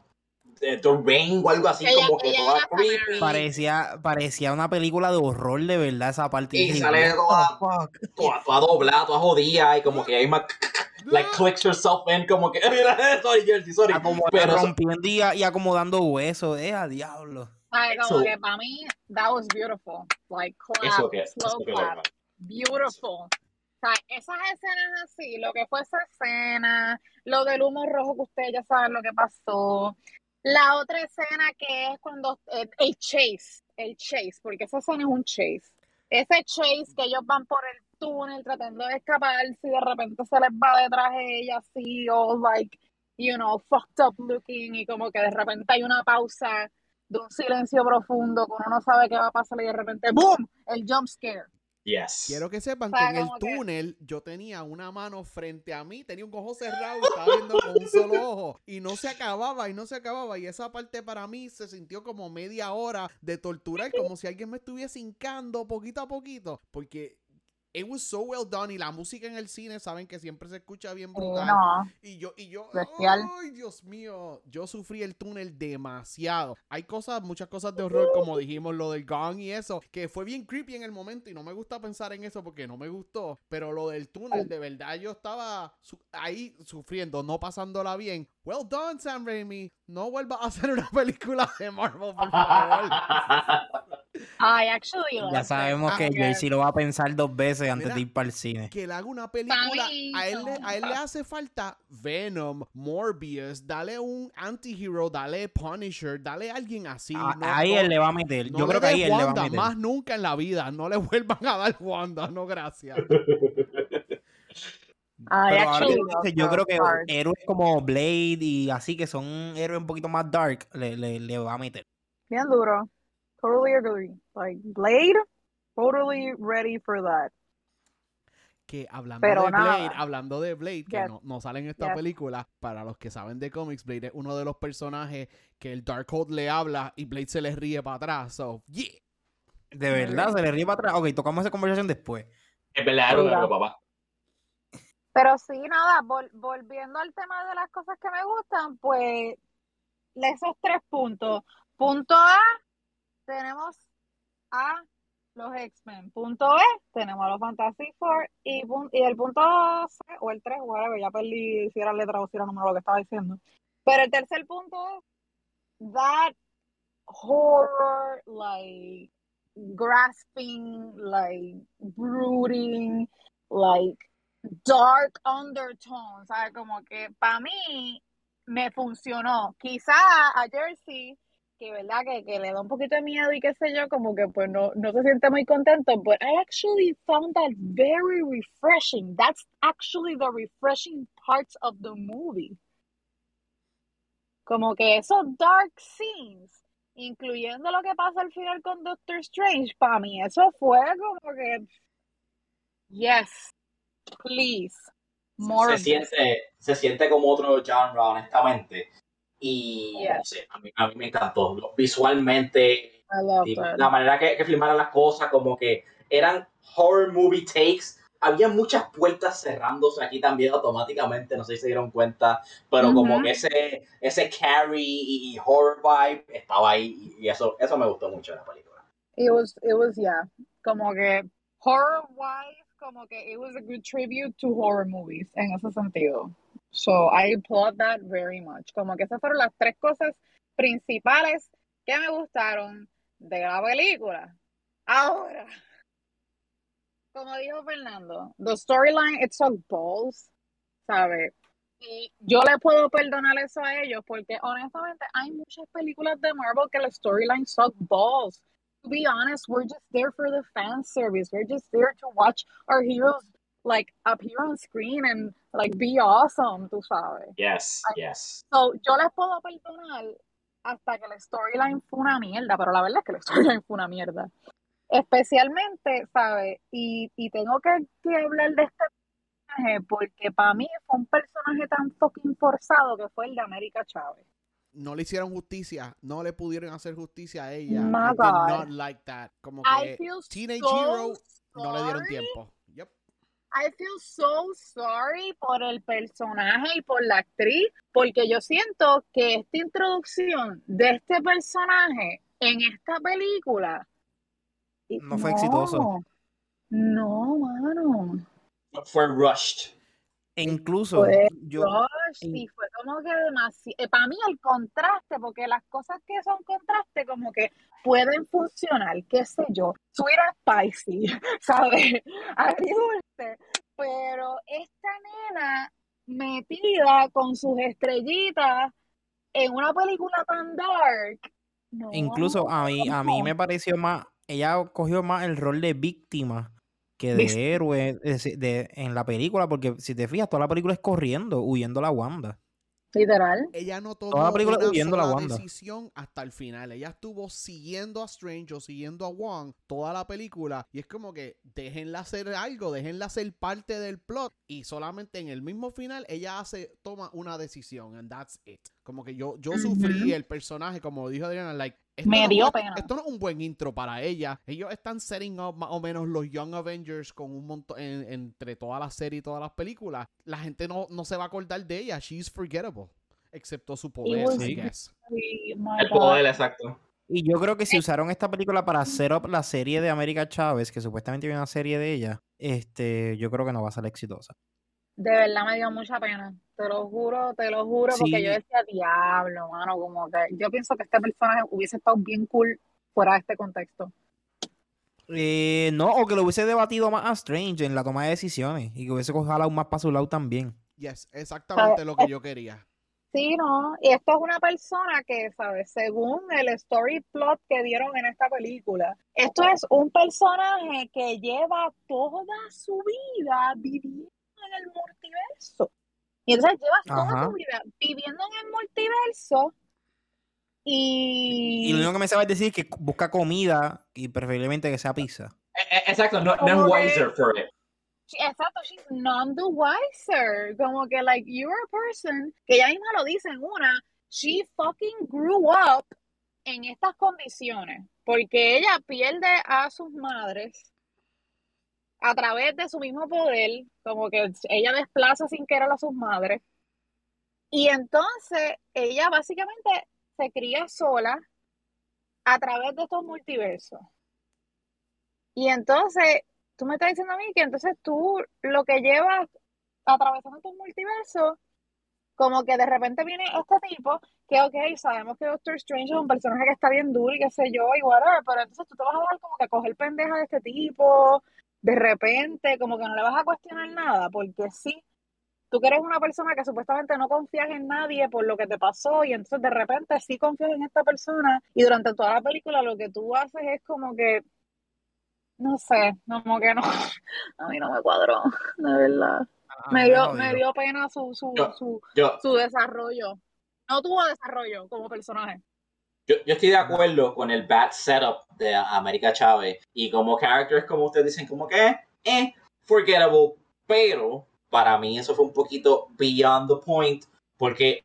[SPEAKER 1] The Rain o algo así,
[SPEAKER 4] Ella-
[SPEAKER 1] como que toda creepy.
[SPEAKER 3] Parecía, parecía una película de horror de verdad esa parte.
[SPEAKER 1] Y sale
[SPEAKER 3] "What
[SPEAKER 1] toda-
[SPEAKER 3] the fuck?".
[SPEAKER 1] toda, toda doblada, toda jodida, y como que hay más (laughs) like clicks herself in, como que (laughs) sorry Jersey, sorry. Pero
[SPEAKER 3] rompiendo y, y acomodando huesos, eh, a diablo.
[SPEAKER 4] Ay, como
[SPEAKER 1] So-
[SPEAKER 4] que para mí, that was beautiful. Like, clap,
[SPEAKER 1] que,
[SPEAKER 4] slow clap. beautiful. O sea, esas escenas así, lo que fue esa escena, lo del humo rojo que ustedes ya saben lo que pasó. La otra escena que es cuando eh, el chase, el chase, porque esa escena es un chase. Ese chase que ellos van por el túnel tratando de escaparse y de repente se les va detrás de ella así, o like, you know, fucked up looking y como que de repente hay una pausa de un silencio profundo que uno no sabe qué va a pasar y de repente ¡boom! El jump scare.
[SPEAKER 1] Yes.
[SPEAKER 2] Quiero que sepan que en el
[SPEAKER 4] como que-
[SPEAKER 2] túnel yo tenía una mano frente a mí, tenía un ojo cerrado y estaba viendo con un solo ojo. Y no se acababa y no se acababa. Y esa parte para mí se sintió como media hora de torturar, como si alguien me estuviese hincando poquito a poquito. Porque it was so well done. Y la música en el cine, saben que siempre se escucha bien brutal.
[SPEAKER 4] no,
[SPEAKER 2] Y yo, y yo,
[SPEAKER 4] Bestial.
[SPEAKER 2] ay, Dios mío, yo sufrí el túnel demasiado. Hay cosas, muchas cosas de horror, como dijimos, lo del gong y eso, que fue bien creepy en el momento y no me gusta pensar en eso porque no me gustó. Pero lo del túnel, de verdad, yo estaba su- ahí sufriendo, no pasándola bien. Well done, Sam Raimi. No vuelvas a hacer una película de Marvel, por (laughs) favor.
[SPEAKER 4] I actually
[SPEAKER 3] Ya sabemos que
[SPEAKER 2] Ah,
[SPEAKER 3] Jersey lo va a pensar dos veces antes
[SPEAKER 2] Mira.
[SPEAKER 3] de ir para el cine.
[SPEAKER 2] que le haga una película. A él, le, a él le hace falta Venom, Morbius, dale un antihero, dale Punisher, dale alguien así.
[SPEAKER 3] A-
[SPEAKER 2] no-
[SPEAKER 3] ahí
[SPEAKER 2] no-
[SPEAKER 3] él le va a meter.
[SPEAKER 2] no
[SPEAKER 3] Yo
[SPEAKER 2] le
[SPEAKER 3] creo que ahí él le va a
[SPEAKER 2] Wanda,
[SPEAKER 3] meter.
[SPEAKER 2] Más nunca en la vida. No le (laughs) vuelvan a dar Wanda, no gracias. (laughs)
[SPEAKER 4] I
[SPEAKER 3] Pero ahora yo creo que
[SPEAKER 4] parts.
[SPEAKER 3] héroes como Blade y así que son héroes un poquito más dark, le, le, le va a meter.
[SPEAKER 4] Bien duro. Totally agree. Like Blade, totally ready for that.
[SPEAKER 2] Que hablando
[SPEAKER 4] Pero
[SPEAKER 2] de
[SPEAKER 4] nada.
[SPEAKER 2] Blade, hablando de Blade, que
[SPEAKER 4] Yes.
[SPEAKER 2] no, no sale en esta
[SPEAKER 4] Yes.
[SPEAKER 2] película, para los que saben de cómics, Blade es uno de los personajes que el Darkhold le habla y Blade se le ríe para atrás. So, yeah.
[SPEAKER 3] De verdad, se le ríe para atrás. Ok, tocamos esa conversación después.
[SPEAKER 1] Es verdad, papá.
[SPEAKER 4] Pero sí, nada, vol- volviendo al tema de las cosas que me gustan, pues esos tres puntos. Punto A, tenemos a los X-Men. Punto B, tenemos a los Fantastic Four. Y, y el punto C, o el 3, whatever, ya perdí si era letra o si era número lo que estaba diciendo. Pero el tercer punto es that horror, like grasping, like brooding, like dark undertones, ¿sabes? Como que para mí me funcionó. Quizá a Jersey, que verdad que, que le da un poquito de miedo y qué sé yo, como que pues no, no se siente muy contento, but I actually found that very refreshing. That's actually the refreshing parts of the movie. Como que esos dark scenes, incluyendo lo que pasa al final con Doctor Strange, para mí eso fue como que yes, please. More
[SPEAKER 1] se siente, se siente como otro genre, honestamente. Y no sé, a mí, a mí me encantó. Visualmente, y la manera que, que filmaron las cosas, como que eran horror movie takes. Había muchas puertas cerrándose aquí también automáticamente, no sé si se dieron cuenta, pero como que ese, ese carry y, y horror vibe estaba ahí y eso, eso me gustó mucho de la película.
[SPEAKER 4] It was, it was, yeah, como que horror wise, como que it was a good tribute to horror movies en ese sentido. So I applaud that very much. Como que esas fueron las tres cosas principales que me gustaron de la película. Ahora, como dijo Fernando, the storyline, it sucked balls, ¿sabes? Y yo le puedo perdonar eso a ellos porque honestamente hay muchas películas de Marvel que la storyline suck balls. To be honest, we're just there for the fan service. We're just there to watch our heroes like appear on screen and like be awesome, tú sabes.
[SPEAKER 1] Yes, yes.
[SPEAKER 4] So, yo les puedo perdonar hasta que la storyline fue una mierda, pero la verdad es que la (laughs) storyline fue una mierda. Especialmente, ¿sabes? Y, y tengo que, que hablar de este personaje porque para mí fue un personaje tan fucking forzado que fue el de América Chávez.
[SPEAKER 2] No le hicieron justicia, no le pudieron hacer justicia a ella.
[SPEAKER 4] My
[SPEAKER 2] I did
[SPEAKER 4] God.
[SPEAKER 2] not like that. Como
[SPEAKER 4] I
[SPEAKER 2] que
[SPEAKER 4] feel
[SPEAKER 2] Teenage
[SPEAKER 4] so
[SPEAKER 2] Hero no le dieron
[SPEAKER 4] sorry.
[SPEAKER 2] tiempo. Yep.
[SPEAKER 4] I feel so sorry por el personaje y por la actriz, porque yo siento que esta introducción de este personaje en esta película
[SPEAKER 3] No fue exitoso.
[SPEAKER 4] No, mano.
[SPEAKER 1] Fue rushed.
[SPEAKER 3] E incluso
[SPEAKER 4] Fue
[SPEAKER 3] yo,
[SPEAKER 4] Sí, fue como que demasiado. para mí el contraste, porque las cosas que son contraste, como que pueden funcionar, qué sé yo. Sweet and spicy, (laughs) ¿sabes? Agridulce. Pero esta nena metida con sus estrellitas en una película tan dark. No,
[SPEAKER 3] incluso a mí, a mí me pareció más, ella cogió más el rol de víctima que de héroe de, en la película, porque si te fijas, toda la película es corriendo, huyendo a la Wanda.
[SPEAKER 4] Literal.
[SPEAKER 2] Ella no tomó
[SPEAKER 3] Toda la película
[SPEAKER 2] una
[SPEAKER 3] huyendo a la Wanda.
[SPEAKER 2] decisión hasta el final. Ella estuvo siguiendo a Strange o siguiendo a Wong toda la película. Y es como que déjenla hacer algo, déjenla ser parte del plot. Y solamente en el mismo final ella hace, toma una decisión. And that's it. Como que yo, yo sufrí el personaje, como dijo Adriana, like. Esto
[SPEAKER 4] Me
[SPEAKER 2] no-
[SPEAKER 4] dio
[SPEAKER 2] esto-
[SPEAKER 4] pena.
[SPEAKER 2] Esto no es un buen intro para ella. Ellos están setting up más o menos los Young Avengers con un montón en- entre todas las series y todas las películas. La gente no, no se va a acordar de ella. She's forgettable. Excepto su poder,
[SPEAKER 4] was
[SPEAKER 2] I
[SPEAKER 3] Sí.
[SPEAKER 2] guess.
[SPEAKER 1] El poder, exacto.
[SPEAKER 3] Y yo creo que si usaron esta película para hacer up la serie de América Chávez, que supuestamente viene una serie de ella, este, yo creo que no va a ser exitosa.
[SPEAKER 4] De verdad me dio mucha pena. Te lo juro, te lo juro, porque yo decía, diablo, mano, como que yo pienso que este personaje hubiese estado bien cool fuera de este contexto.
[SPEAKER 3] Eh, no, o que lo hubiese debatido más a Strange en la toma de decisiones y que hubiese cogido aún más para su lado también.
[SPEAKER 2] Yes, exactamente lo que yo quería.
[SPEAKER 4] Sí, no, y esto es una persona que, ¿sabes? Según el story plot que dieron en esta película, esto es un personaje que lleva toda su vida viviendo en el multiverso. Y entonces llevas toda
[SPEAKER 3] Ajá.
[SPEAKER 4] tu vida viviendo en el multiverso y...
[SPEAKER 3] Y lo único que me sabe decir es que busca comida y preferiblemente que sea pizza.
[SPEAKER 1] Eh, eh, Exacto, no, es wiser for it.
[SPEAKER 4] Exacto, she's none the wiser. Como que, like, you're a person, que ella misma lo dice en una, she fucking grew up en estas condiciones. Porque ella pierde a sus madres, a través de su mismo poder, como que ella desplaza sin querer a sus madres. Y entonces ella básicamente se cría sola a través de estos multiversos. Y entonces, tú me estás diciendo a mí que entonces tú lo que llevas atravesando estos multiversos, como que de repente viene este tipo, que ok, sabemos que Doctor Strange es un personaje que está bien duro y qué sé yo, y whatever, pero entonces tú te vas a dar como que a coger pendeja de este tipo, de repente, como que no le vas a cuestionar nada, porque sí, tú que eres una persona que supuestamente no confías en nadie por lo que te pasó y entonces de repente sí confías en esta persona y durante toda la película lo que tú haces es como que, no sé, como que no, (laughs) a mí no me cuadró, de verdad.
[SPEAKER 3] Ah,
[SPEAKER 4] Me dio, me dio pena su, su,
[SPEAKER 1] Yo-
[SPEAKER 4] su,
[SPEAKER 1] Yo,
[SPEAKER 4] su desarrollo. No tuvo desarrollo como personaje.
[SPEAKER 1] Yo, yo estoy de acuerdo con el bad setup de América Chávez. Y como characters, como ustedes dicen, como que, eh, forgettable. Pero para mí eso fue un poquito beyond the point. Porque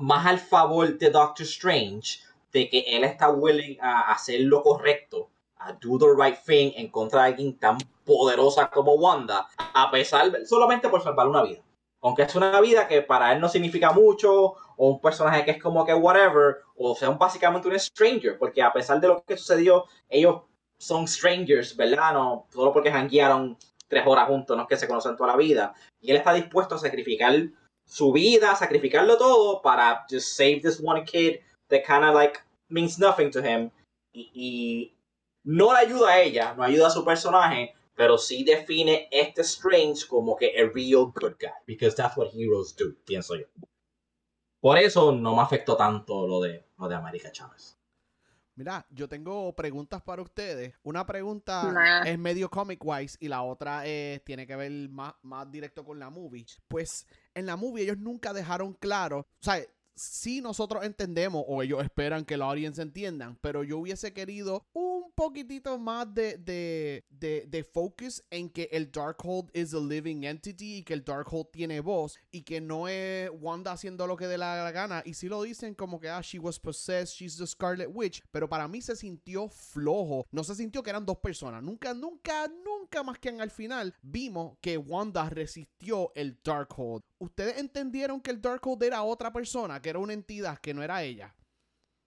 [SPEAKER 1] más al favor de Doctor Strange, de que él está willing a hacer lo correcto, a do the right thing en contra de alguien tan poderosa como Wanda, a pesar solamente por salvar una vida. Aunque es una vida que para él no significa mucho, o un personaje que es como que whatever, o sea, un- básicamente un stranger, porque a pesar de lo que sucedió, ellos son strangers, ¿verdad? No, solo porque janguearon tres horas juntos, no es que se conocen toda la vida. Y él está dispuesto a sacrificar su vida, sacrificarlo todo para just save this one kid that kind of like means nothing to him. Y, y no le ayuda a ella, no ayuda a su personaje, pero sí define este Strange como que a real good guy. Because that's what heroes do, pienso yo. Por eso no me afectó tanto lo de, lo de América Chávez.
[SPEAKER 2] Mira, yo tengo preguntas para ustedes. Una pregunta
[SPEAKER 4] Nah.
[SPEAKER 2] es medio comic wise y la otra eh, tiene que ver más, más directo con la movie. Pues en la movie ellos nunca dejaron claro, o sea, sí nosotros entendemos o ellos esperan que la audience entiendan, pero yo hubiese querido un poquitito más de, de, de, de focus en que el Darkhold is a living entity y que el Darkhold tiene voz y que no es Wanda haciendo lo que dé la gana. Y si lo dicen como que, ah, she was possessed, she's the Scarlet Witch, pero para mí se sintió flojo. No se sintió que eran dos personas. Nunca, nunca, nunca más que en al final vimos que Wanda resistió el Darkhold. ¿Ustedes entendieron que el Darkhold era otra persona, que era una entidad, que no era ella?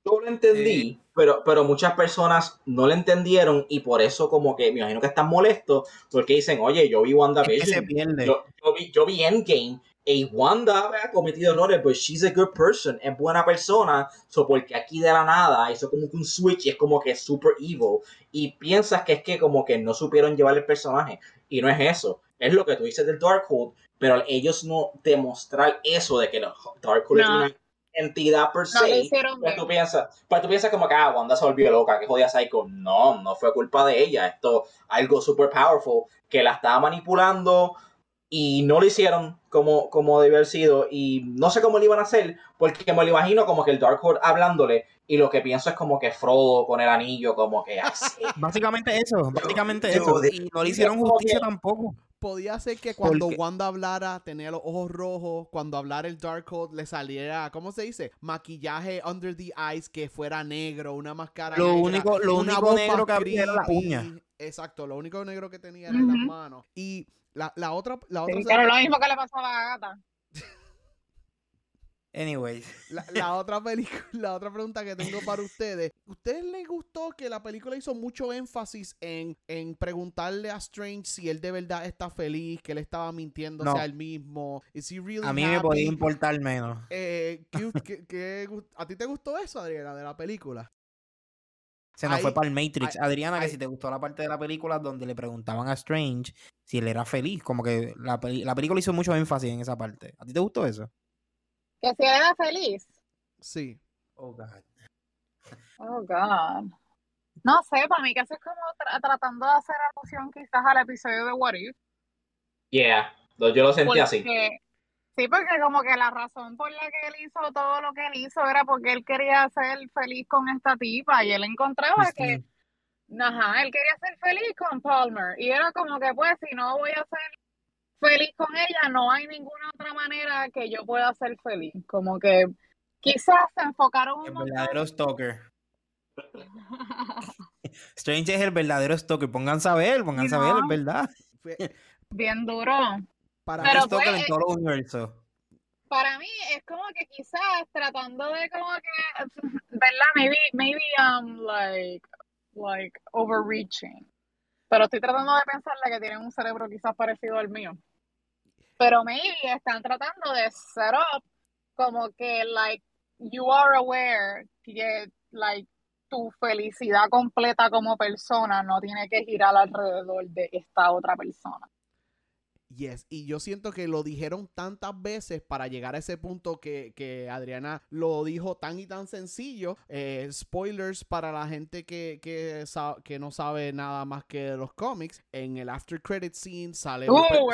[SPEAKER 1] Yo lo entendí, pero, pero muchas personas no lo entendieron y por eso como que me imagino que están molestos porque dicen, oye, yo vi
[SPEAKER 3] Es
[SPEAKER 1] WandaVision, yo, yo vi, yo vi Endgame y Wanda ha cometido errores, but she's a good person, es buena persona, so porque aquí de la nada hizo como que un switch y es como que super evil y piensas que es que como que no supieron llevar el personaje y no es eso, es lo que tú dices del Darkhold, pero ellos no demostrar eso de que no, Darkhold es
[SPEAKER 4] No.
[SPEAKER 1] una entidad per
[SPEAKER 4] No lo
[SPEAKER 1] se,
[SPEAKER 4] hicieron
[SPEAKER 1] pues tú piensas, pues tú piensas como que ah, Wanda se volvió loca, que jodía Psycho. No, no fue culpa de ella. Esto, algo super powerful, que la estaba manipulando y no lo hicieron como, como debió haber sido. Y no sé cómo lo iban a hacer, porque me lo imagino como que el Darkhold hablándole. Y lo que pienso es como que Frodo con el anillo, como que así. (laughs)
[SPEAKER 3] Básicamente eso, básicamente
[SPEAKER 1] yo
[SPEAKER 3] eso. Y no le hicieron justicia
[SPEAKER 1] que-
[SPEAKER 3] tampoco.
[SPEAKER 2] Podía ser que cuando
[SPEAKER 3] Porque-
[SPEAKER 2] Wanda hablara tenía los ojos rojos, cuando hablara el Darkhold le saliera, ¿cómo se dice? Maquillaje under the eyes que fuera negro, una máscara
[SPEAKER 3] Lo
[SPEAKER 2] negra,
[SPEAKER 3] único- lo
[SPEAKER 2] una
[SPEAKER 3] único negro que había era la uña.
[SPEAKER 2] Exacto, lo único negro que tenía eran las manos. Y la, la otra, la otra,
[SPEAKER 4] Sí, pero lo mismo que le pasaba a Gata.
[SPEAKER 3] Anyways.
[SPEAKER 2] la, la (laughs) otra película, la otra pregunta que tengo para ustedes. ¿Ustedes les gustó que la película hizo mucho énfasis en, en preguntarle a Strange si él de verdad está feliz, que él estaba mintiéndose
[SPEAKER 3] No.
[SPEAKER 2] a él mismo? Is he really
[SPEAKER 3] A mí me podía importar menos.
[SPEAKER 2] Eh, ¿qué- qué- qué gust- ¿A ti te gustó eso, Adriana, de la película?
[SPEAKER 3] Se nos
[SPEAKER 2] Ahí-
[SPEAKER 3] fue para el Matrix.
[SPEAKER 2] ahí-
[SPEAKER 3] Adriana, que
[SPEAKER 2] ahí-
[SPEAKER 3] si te gustó la parte de la película donde le preguntaban a Strange si él era feliz. Como que la, la película hizo mucho énfasis en esa parte. ¿A ti te gustó eso?
[SPEAKER 4] Que si era feliz.
[SPEAKER 2] Sí.
[SPEAKER 3] Oh, God.
[SPEAKER 4] Oh, God. No sé, para mí que eso es como tra- tratando de hacer alusión quizás al episodio de What If.
[SPEAKER 1] Yeah, yo lo sentí así.
[SPEAKER 4] Porque, sí, porque como que la razón por la que él hizo todo lo que él hizo era porque él quería ser feliz con esta tipa y él encontraba que,
[SPEAKER 3] Christine.
[SPEAKER 4] ajá, él quería ser feliz con Palmer y era como que pues si no voy a ser feliz con ella, no hay ninguna otra manera que yo pueda ser feliz. Como que quizás se enfocaron un
[SPEAKER 3] El
[SPEAKER 4] montón.
[SPEAKER 3] verdadero stalker. Strange es el verdadero stalker. Pónganse a ver, pónganse a ver, es verdad.
[SPEAKER 4] Bien duro.
[SPEAKER 2] para
[SPEAKER 4] Pero
[SPEAKER 3] Es Stoker
[SPEAKER 4] pues,
[SPEAKER 3] en todos los universos.
[SPEAKER 4] Para mí es como que quizás tratando de como que, ¿verdad? Maybe, maybe I'm like, like overreaching. Pero estoy tratando de pensarle que tienen un cerebro quizás parecido al mío. Pero maybe están tratando de set up como que, like, you are aware que, like, tu felicidad completa como persona no tiene que girar alrededor de esta otra persona.
[SPEAKER 2] Yes, y yo siento que lo dijeron tantas veces para llegar a ese punto que, que Adriana lo dijo tan y tan sencillo. Eh, spoilers para la gente que, que, que no sabe nada más que de los cómics. En el after credit scene sale, un,
[SPEAKER 4] Ooh,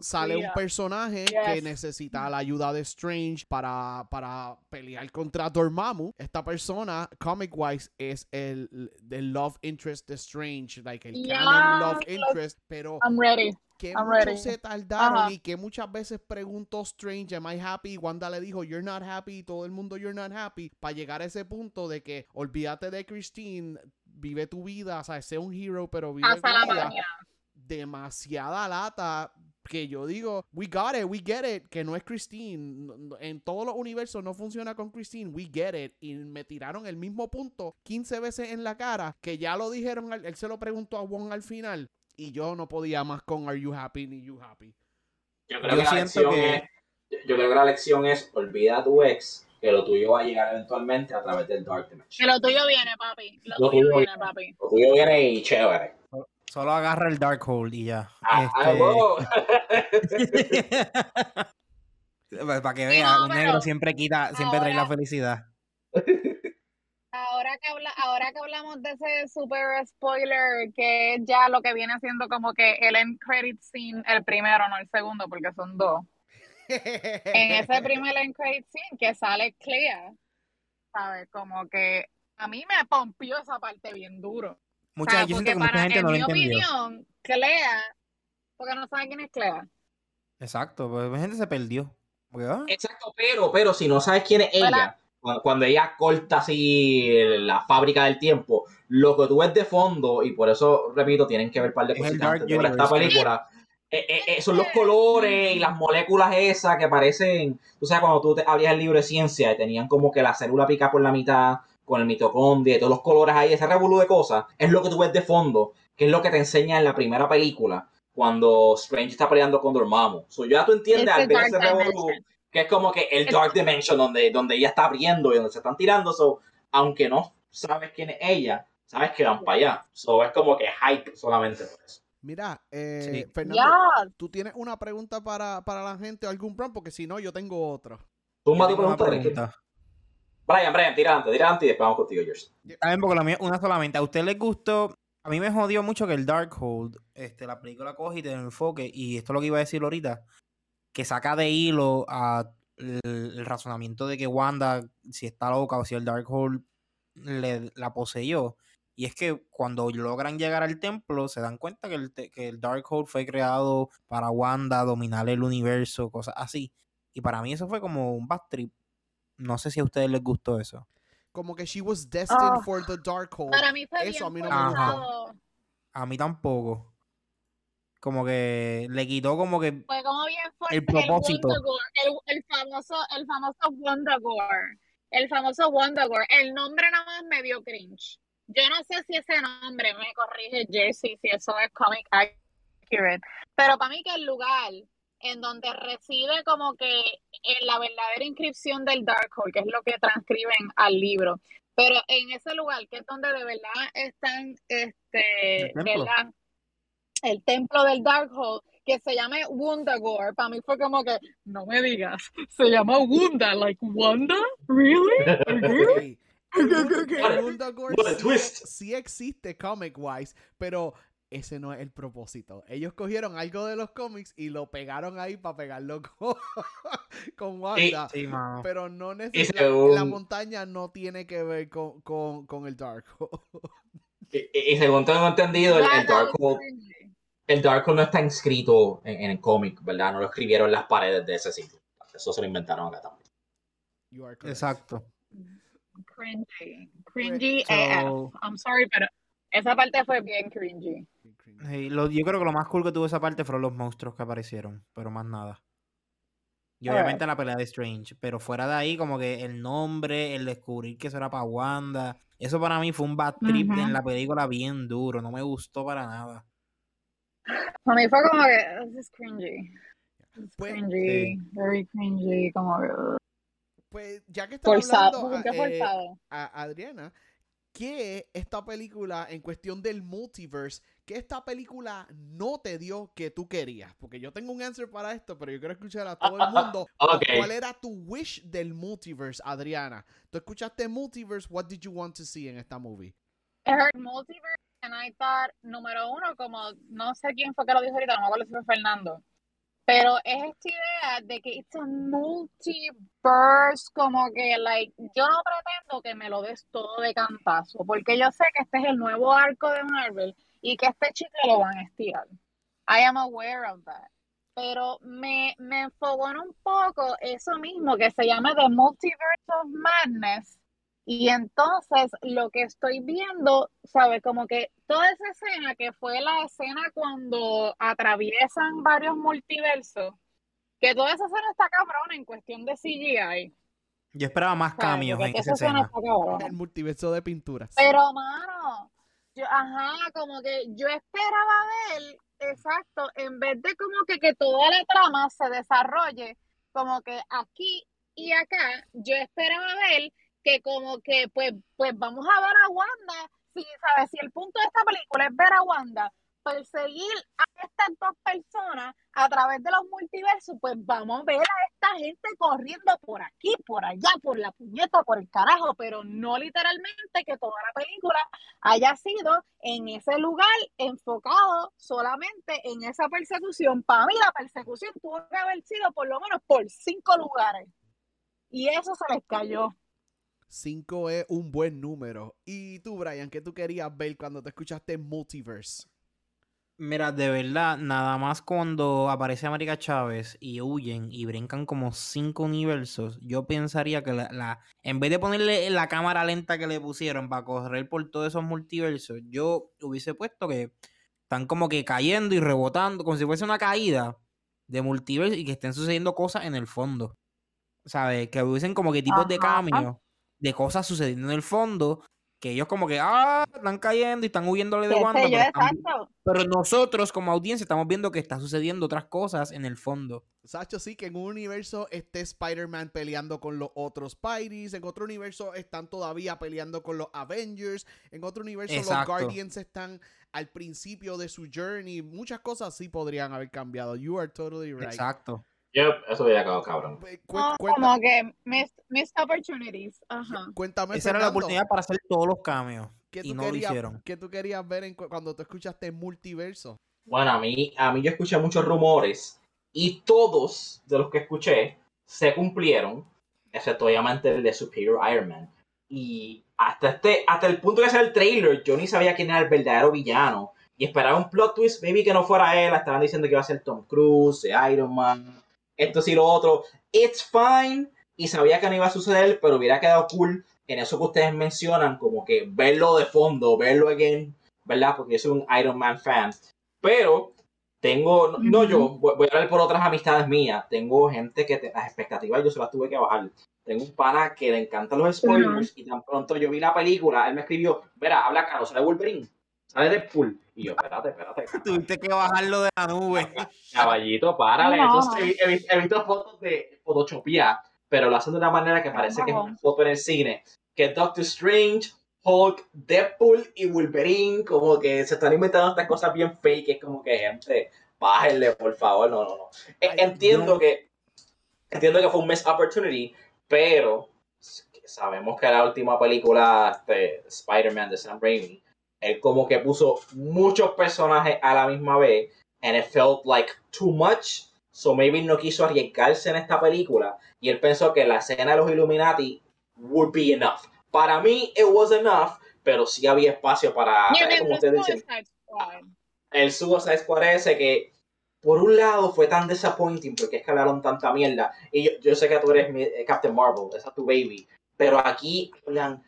[SPEAKER 2] sale un personaje que necesita la ayuda de Strange para, para pelear contra Dormammu. Esta persona, comic wise, es el, el love interest de Strange, like el canon love interest, pero
[SPEAKER 4] I'm ready.
[SPEAKER 2] Que
[SPEAKER 4] I'm
[SPEAKER 2] mucho
[SPEAKER 4] ready.
[SPEAKER 2] se tardaron
[SPEAKER 4] Ajá.
[SPEAKER 2] y que muchas veces preguntó Strange, am I happy? Y Wanda le dijo, you're not happy, y todo el mundo, you're not happy, para llegar a ese punto de que olvídate de Christine, vive tu vida, o sea, sé un hero, pero vive
[SPEAKER 4] Hasta la
[SPEAKER 2] tu vida.
[SPEAKER 4] mañana.
[SPEAKER 2] Demasiada lata que yo digo, we got it, we get it, que no es Christine. En todos los universos no funciona con Christine, we get it. Y me tiraron el mismo punto 15 veces en la cara, que ya lo dijeron, él se lo preguntó a Wong al final. Y yo no podía más con Are You Happy ni You Happy.
[SPEAKER 1] Yo creo
[SPEAKER 3] Yo
[SPEAKER 1] que la lección
[SPEAKER 3] que-
[SPEAKER 1] es, yo creo que la lección es olvida a tu ex, que lo tuyo va a llegar eventualmente a través del Dark
[SPEAKER 4] Que
[SPEAKER 1] Dimension.
[SPEAKER 4] lo tuyo viene, papi. Lo,
[SPEAKER 1] Lo
[SPEAKER 4] tuyo
[SPEAKER 1] tuyo
[SPEAKER 4] viene,
[SPEAKER 1] viene.
[SPEAKER 4] papi.
[SPEAKER 1] Lo tuyo viene y chévere.
[SPEAKER 3] Solo agarra el Darkhold y ya.
[SPEAKER 1] Ah, ah,
[SPEAKER 3] Este-. (laughs) (laughs) Para que
[SPEAKER 4] Sí,
[SPEAKER 3] vea,
[SPEAKER 4] no,
[SPEAKER 3] un
[SPEAKER 4] pero
[SPEAKER 3] negro siempre quita, siempre trae la
[SPEAKER 4] ahora-
[SPEAKER 3] felicidad. (laughs)
[SPEAKER 4] Ahora que, habla, ahora que hablamos de ese super spoiler, que es ya lo que viene siendo como que el end credit scene, el primero, no el segundo, porque son dos. En ese (laughs) primer end credit scene que sale Clea, ¿sabes? Como que a mí me pompió esa parte bien duro.
[SPEAKER 3] Mucha, yo siento
[SPEAKER 4] porque
[SPEAKER 3] que mucha
[SPEAKER 4] para,
[SPEAKER 3] gente
[SPEAKER 4] en
[SPEAKER 3] no lo
[SPEAKER 4] mi opinión, Clea, porque no saben quién es Clea.
[SPEAKER 3] Exacto, pues mucha gente se perdió.
[SPEAKER 1] Exacto, pero, pero si no sabes quién es ella. Cuando, cuando ella corta así la fábrica del tiempo, lo que tú ves de fondo, y por eso, repito, tienen que ver un par de
[SPEAKER 3] Es
[SPEAKER 1] cositas antes de ver esta película. Eh, eh, eh, son los colores y las moléculas esas que parecen, tú sabes, cuando tú te abrías el libro de ciencia y tenían como que la célula pica por la mitad con el mitocondria y todos los colores ahí, ese revolú de cosas, es lo que tú ves de fondo, que es lo que te enseña en la primera película, cuando Strange está peleando con Dormammu. So, ya tú entiendes al ver ese revolú,
[SPEAKER 4] Dimension.
[SPEAKER 1] Que es como que el Dark Dimension donde, donde ella está abriendo y donde se están tirando, so, aunque no sabes quién es ella, sabes que van para allá. So, es como que hype solamente por eso.
[SPEAKER 2] Mira, eh,
[SPEAKER 3] Sí.
[SPEAKER 2] Fernando, ¿tú tienes una pregunta para, para la gente o algún prompt? Porque si no, yo tengo
[SPEAKER 1] tu
[SPEAKER 3] tengo una
[SPEAKER 1] pregunta. ¿qué-
[SPEAKER 3] pregunta.
[SPEAKER 1] Brian, Brian, tira adelante, tira adelante y después vamos contigo, George.
[SPEAKER 3] Bien, porque la mía una solamente. ¿A usted les gustó? A mí me jodió mucho que el Darkhold, este, la película coge y te enfoque, y esto es lo que iba a decir ahorita, que saca de hilo a el, el razonamiento de que Wanda, si está loca o si el Darkhold le, la poseyó. Y es que cuando logran llegar al templo, se dan cuenta que el, que el Darkhold fue creado para Wanda dominar el universo, cosas así. Y para mí eso fue como un bad trip. No sé si a ustedes les gustó eso.
[SPEAKER 2] Como que she was destined
[SPEAKER 4] Ah.
[SPEAKER 2] for the Darkhold.
[SPEAKER 4] para mí fue
[SPEAKER 2] Eso a mí no
[SPEAKER 3] me gustó. A mí tampoco. Como que le quitó como que
[SPEAKER 4] Fue como bien fuerte
[SPEAKER 3] El propósito.
[SPEAKER 4] El, el famoso, el famoso Wondagore, el famoso Wondagore. El nombre nada más me dio cringe. Yo no sé si ese nombre me corrige Jesse, si eso es comic accurate, pero para mí que el lugar en donde reside como que eh, la verdadera inscripción del Darkhold, que es lo que transcriben al libro, pero en ese lugar que es donde de verdad están, este.
[SPEAKER 3] El templo
[SPEAKER 4] del Darkhold, que se llame Wundagore, para mí fue como que, no me digas, se llama Wunda, like Wanda, really? (laughs)
[SPEAKER 2] Wundagore sí,
[SPEAKER 1] twist.
[SPEAKER 2] sí existe comic wise, pero ese no es el propósito. Ellos cogieron algo de los cómics y lo pegaron ahí para pegarlo (laughs) con, con Wanda.
[SPEAKER 3] Sí.
[SPEAKER 2] Pero no necesariamente. La montaña no tiene que ver con, con, con el Darkhold.
[SPEAKER 1] Y, y- y según tengo entendido, el, el Darkhold. El Darkhold no está inscrito en, en el cómic, ¿verdad? No lo escribieron en las paredes de ese sitio. Eso se lo inventaron acá también.
[SPEAKER 2] You are correct.
[SPEAKER 3] Exacto.
[SPEAKER 4] Cringy. Cringy
[SPEAKER 3] So-
[SPEAKER 4] AF. I'm sorry, pero esa parte fue bien cringy.
[SPEAKER 3] Sí, lo- yo creo que lo más cool que tuvo esa parte fueron los monstruos que aparecieron, pero más nada. Y obviamente la pelea de Strange, pero fuera de ahí, como que el nombre, el descubrir que eso era para Wanda, eso para mí fue un bad trip en la película bien duro, no me gustó para nada.
[SPEAKER 4] A mí fue como que, this is cringy. This is
[SPEAKER 2] Pues-
[SPEAKER 4] cringy, very cringy, como que, uh,
[SPEAKER 2] Pues ya que estamos
[SPEAKER 4] forzado,
[SPEAKER 2] hablando,
[SPEAKER 4] qué
[SPEAKER 2] a- eh, a Adriana, que esta película, en cuestión del multiverse, que esta película no te dio que tú querías? Porque yo tengo un answer para esto, pero yo quiero escuchar a todo el mundo. (laughs) ¿Cuál era tu wish del multiverse, Adriana? Tú escuchaste multiverse, what did you want to see en esta movie?
[SPEAKER 4] I heard multiverse and número uno, como no sé quién fue que lo dijo ahorita, no me acuerdo si fue Fernando, pero es esta idea de que it's a multiverse, como que, like, yo no pretendo que me lo des todo de cantazo, porque yo sé que este es el nuevo arco de Marvel y que este chico lo van a estirar. I am aware of that. Pero me, me enfocó en un poco eso mismo que se llama The Multiverse of Madness. Y entonces lo que estoy viendo, ¿sabes? Como que toda esa escena que fue la escena cuando atraviesan varios multiversos, que toda esa escena está cabrona en cuestión de CGI.
[SPEAKER 3] Yo esperaba más
[SPEAKER 4] ¿sabes?
[SPEAKER 3] cambios
[SPEAKER 4] Porque
[SPEAKER 3] en
[SPEAKER 4] esa
[SPEAKER 3] esa
[SPEAKER 4] escena
[SPEAKER 3] escena.
[SPEAKER 4] está cabrona.
[SPEAKER 2] El multiverso de pinturas.
[SPEAKER 4] Pero, mano, yo, ajá, como que yo esperaba ver, exacto, en vez de como que, que toda la trama se desarrolle como que aquí y acá, yo esperaba ver que como que, pues, pues vamos a ver a Wanda, si, ¿sabes? Si el punto de esta película es ver a Wanda perseguir a estas dos personas a través de los multiversos, pues vamos a ver a esta gente corriendo por aquí, por allá, por la puñeta, por el carajo, pero no literalmente que toda la película haya sido en ese lugar enfocado solamente en esa persecución. Para mí la persecución tuvo que haber sido por lo menos por cinco lugares. Y eso se les cayó.
[SPEAKER 2] 5 es un buen número. ¿Y tú, Brian, qué tú querías ver cuando te escuchaste multiverse?
[SPEAKER 3] Mira, de verdad, nada más cuando aparece América Chávez y huyen y brincan como cinco universos, yo pensaría que la, la- en vez de ponerle la cámara lenta que le pusieron para correr por todos esos multiversos, yo hubiese puesto que están como que cayendo y rebotando, como si fuese una caída de multiverso y que estén sucediendo cosas en el fondo. ¿Sabes? Que hubiesen como que tipos de cambios de cosas sucediendo en el fondo, que ellos como que, ah, están cayendo y están huyéndole de Wanda, pero están-
[SPEAKER 4] exacto.
[SPEAKER 3] pero nosotros como audiencia estamos viendo que está sucediendo otras cosas en el fondo.
[SPEAKER 2] Sacho, sí, que en un universo esté Spider-Man peleando con los otros Spideys, en otro universo están todavía peleando con los Avengers, en otro universo
[SPEAKER 3] Exacto.
[SPEAKER 2] los Guardians están al principio de su journey. Muchas cosas sí podrían haber cambiado. You are totally right.
[SPEAKER 3] Exacto.
[SPEAKER 1] Yo, eso hubiera quedado cabrón.
[SPEAKER 2] Cu-
[SPEAKER 4] No,
[SPEAKER 2] cuenta-
[SPEAKER 4] como que missed, missed opportunities. Ajá.
[SPEAKER 2] cuéntame,
[SPEAKER 3] Esa era la oportunidad para hacer todos los cambios.
[SPEAKER 2] ¿qué
[SPEAKER 3] y
[SPEAKER 2] tú,
[SPEAKER 3] no lo
[SPEAKER 2] querías,
[SPEAKER 3] hicieron.
[SPEAKER 2] qué tú querías ver en cu- cuando tú escuchaste multiverso?
[SPEAKER 1] Bueno, a mí, a mí yo escuché muchos rumores y todos de los que escuché se cumplieron, excepto obviamente el de Superior Iron Man. Y hasta, este, hasta el punto que sea el trailer, yo ni sabía quién era el verdadero villano. Y esperaba un plot twist, maybe que no fuera él. Estaban diciendo que iba a ser Tom Cruise, de Iron Man, esto sí lo otro. It's fine. Y sabía que no iba a suceder, pero hubiera quedado cool en eso que ustedes mencionan, como que verlo de fondo, verlo again, ¿verdad? Porque yo soy un Iron Man fan. Pero tengo, no, no yo, voy a hablar por otras amistades mías. Tengo gente que te- las expectativas yo se las tuve que bajar. Tengo un pana que le encantan los spoilers y tan pronto yo vi la película, él me escribió, verá, habla caro, sale Wolverine, sale Deadpool. Y yo, espérate, espérate. (laughs)
[SPEAKER 3] Tuviste que bajarlo de la nube. (laughs)
[SPEAKER 1] Caballito, párale.
[SPEAKER 4] No,
[SPEAKER 1] Entonces,
[SPEAKER 4] no.
[SPEAKER 1] he, he visto- he visto fotos de Photoshopía, pero lo hacen de una manera que parece que es una foto en el cine. Que Doctor Strange, Hulk, Deadpool y Wolverine, como que se están inventando estas cosas bien fake. Es como que, gente, bájenle, por favor. No, no, no. E-
[SPEAKER 2] Ay,
[SPEAKER 1] Entiendo que entiendo que fue un missed opportunity, pero sabemos que la última película de Spider-Man de Sam Raimi, él como que puso muchos personajes a la misma vez and it felt like too much. So maybe no quiso arriesgarse en esta película y él pensó que la escena de los Illuminati would be enough. Para mí it was enough, pero sí había espacio para,
[SPEAKER 4] mean
[SPEAKER 1] como ustedes dicen, el Suicide Squad ese que por un lado fue tan disappointing porque es que hablaron tanta mierda y yo, yo sé que tú eres mi- eh, Captain Marvel, esa es tu baby, pero aquí hablan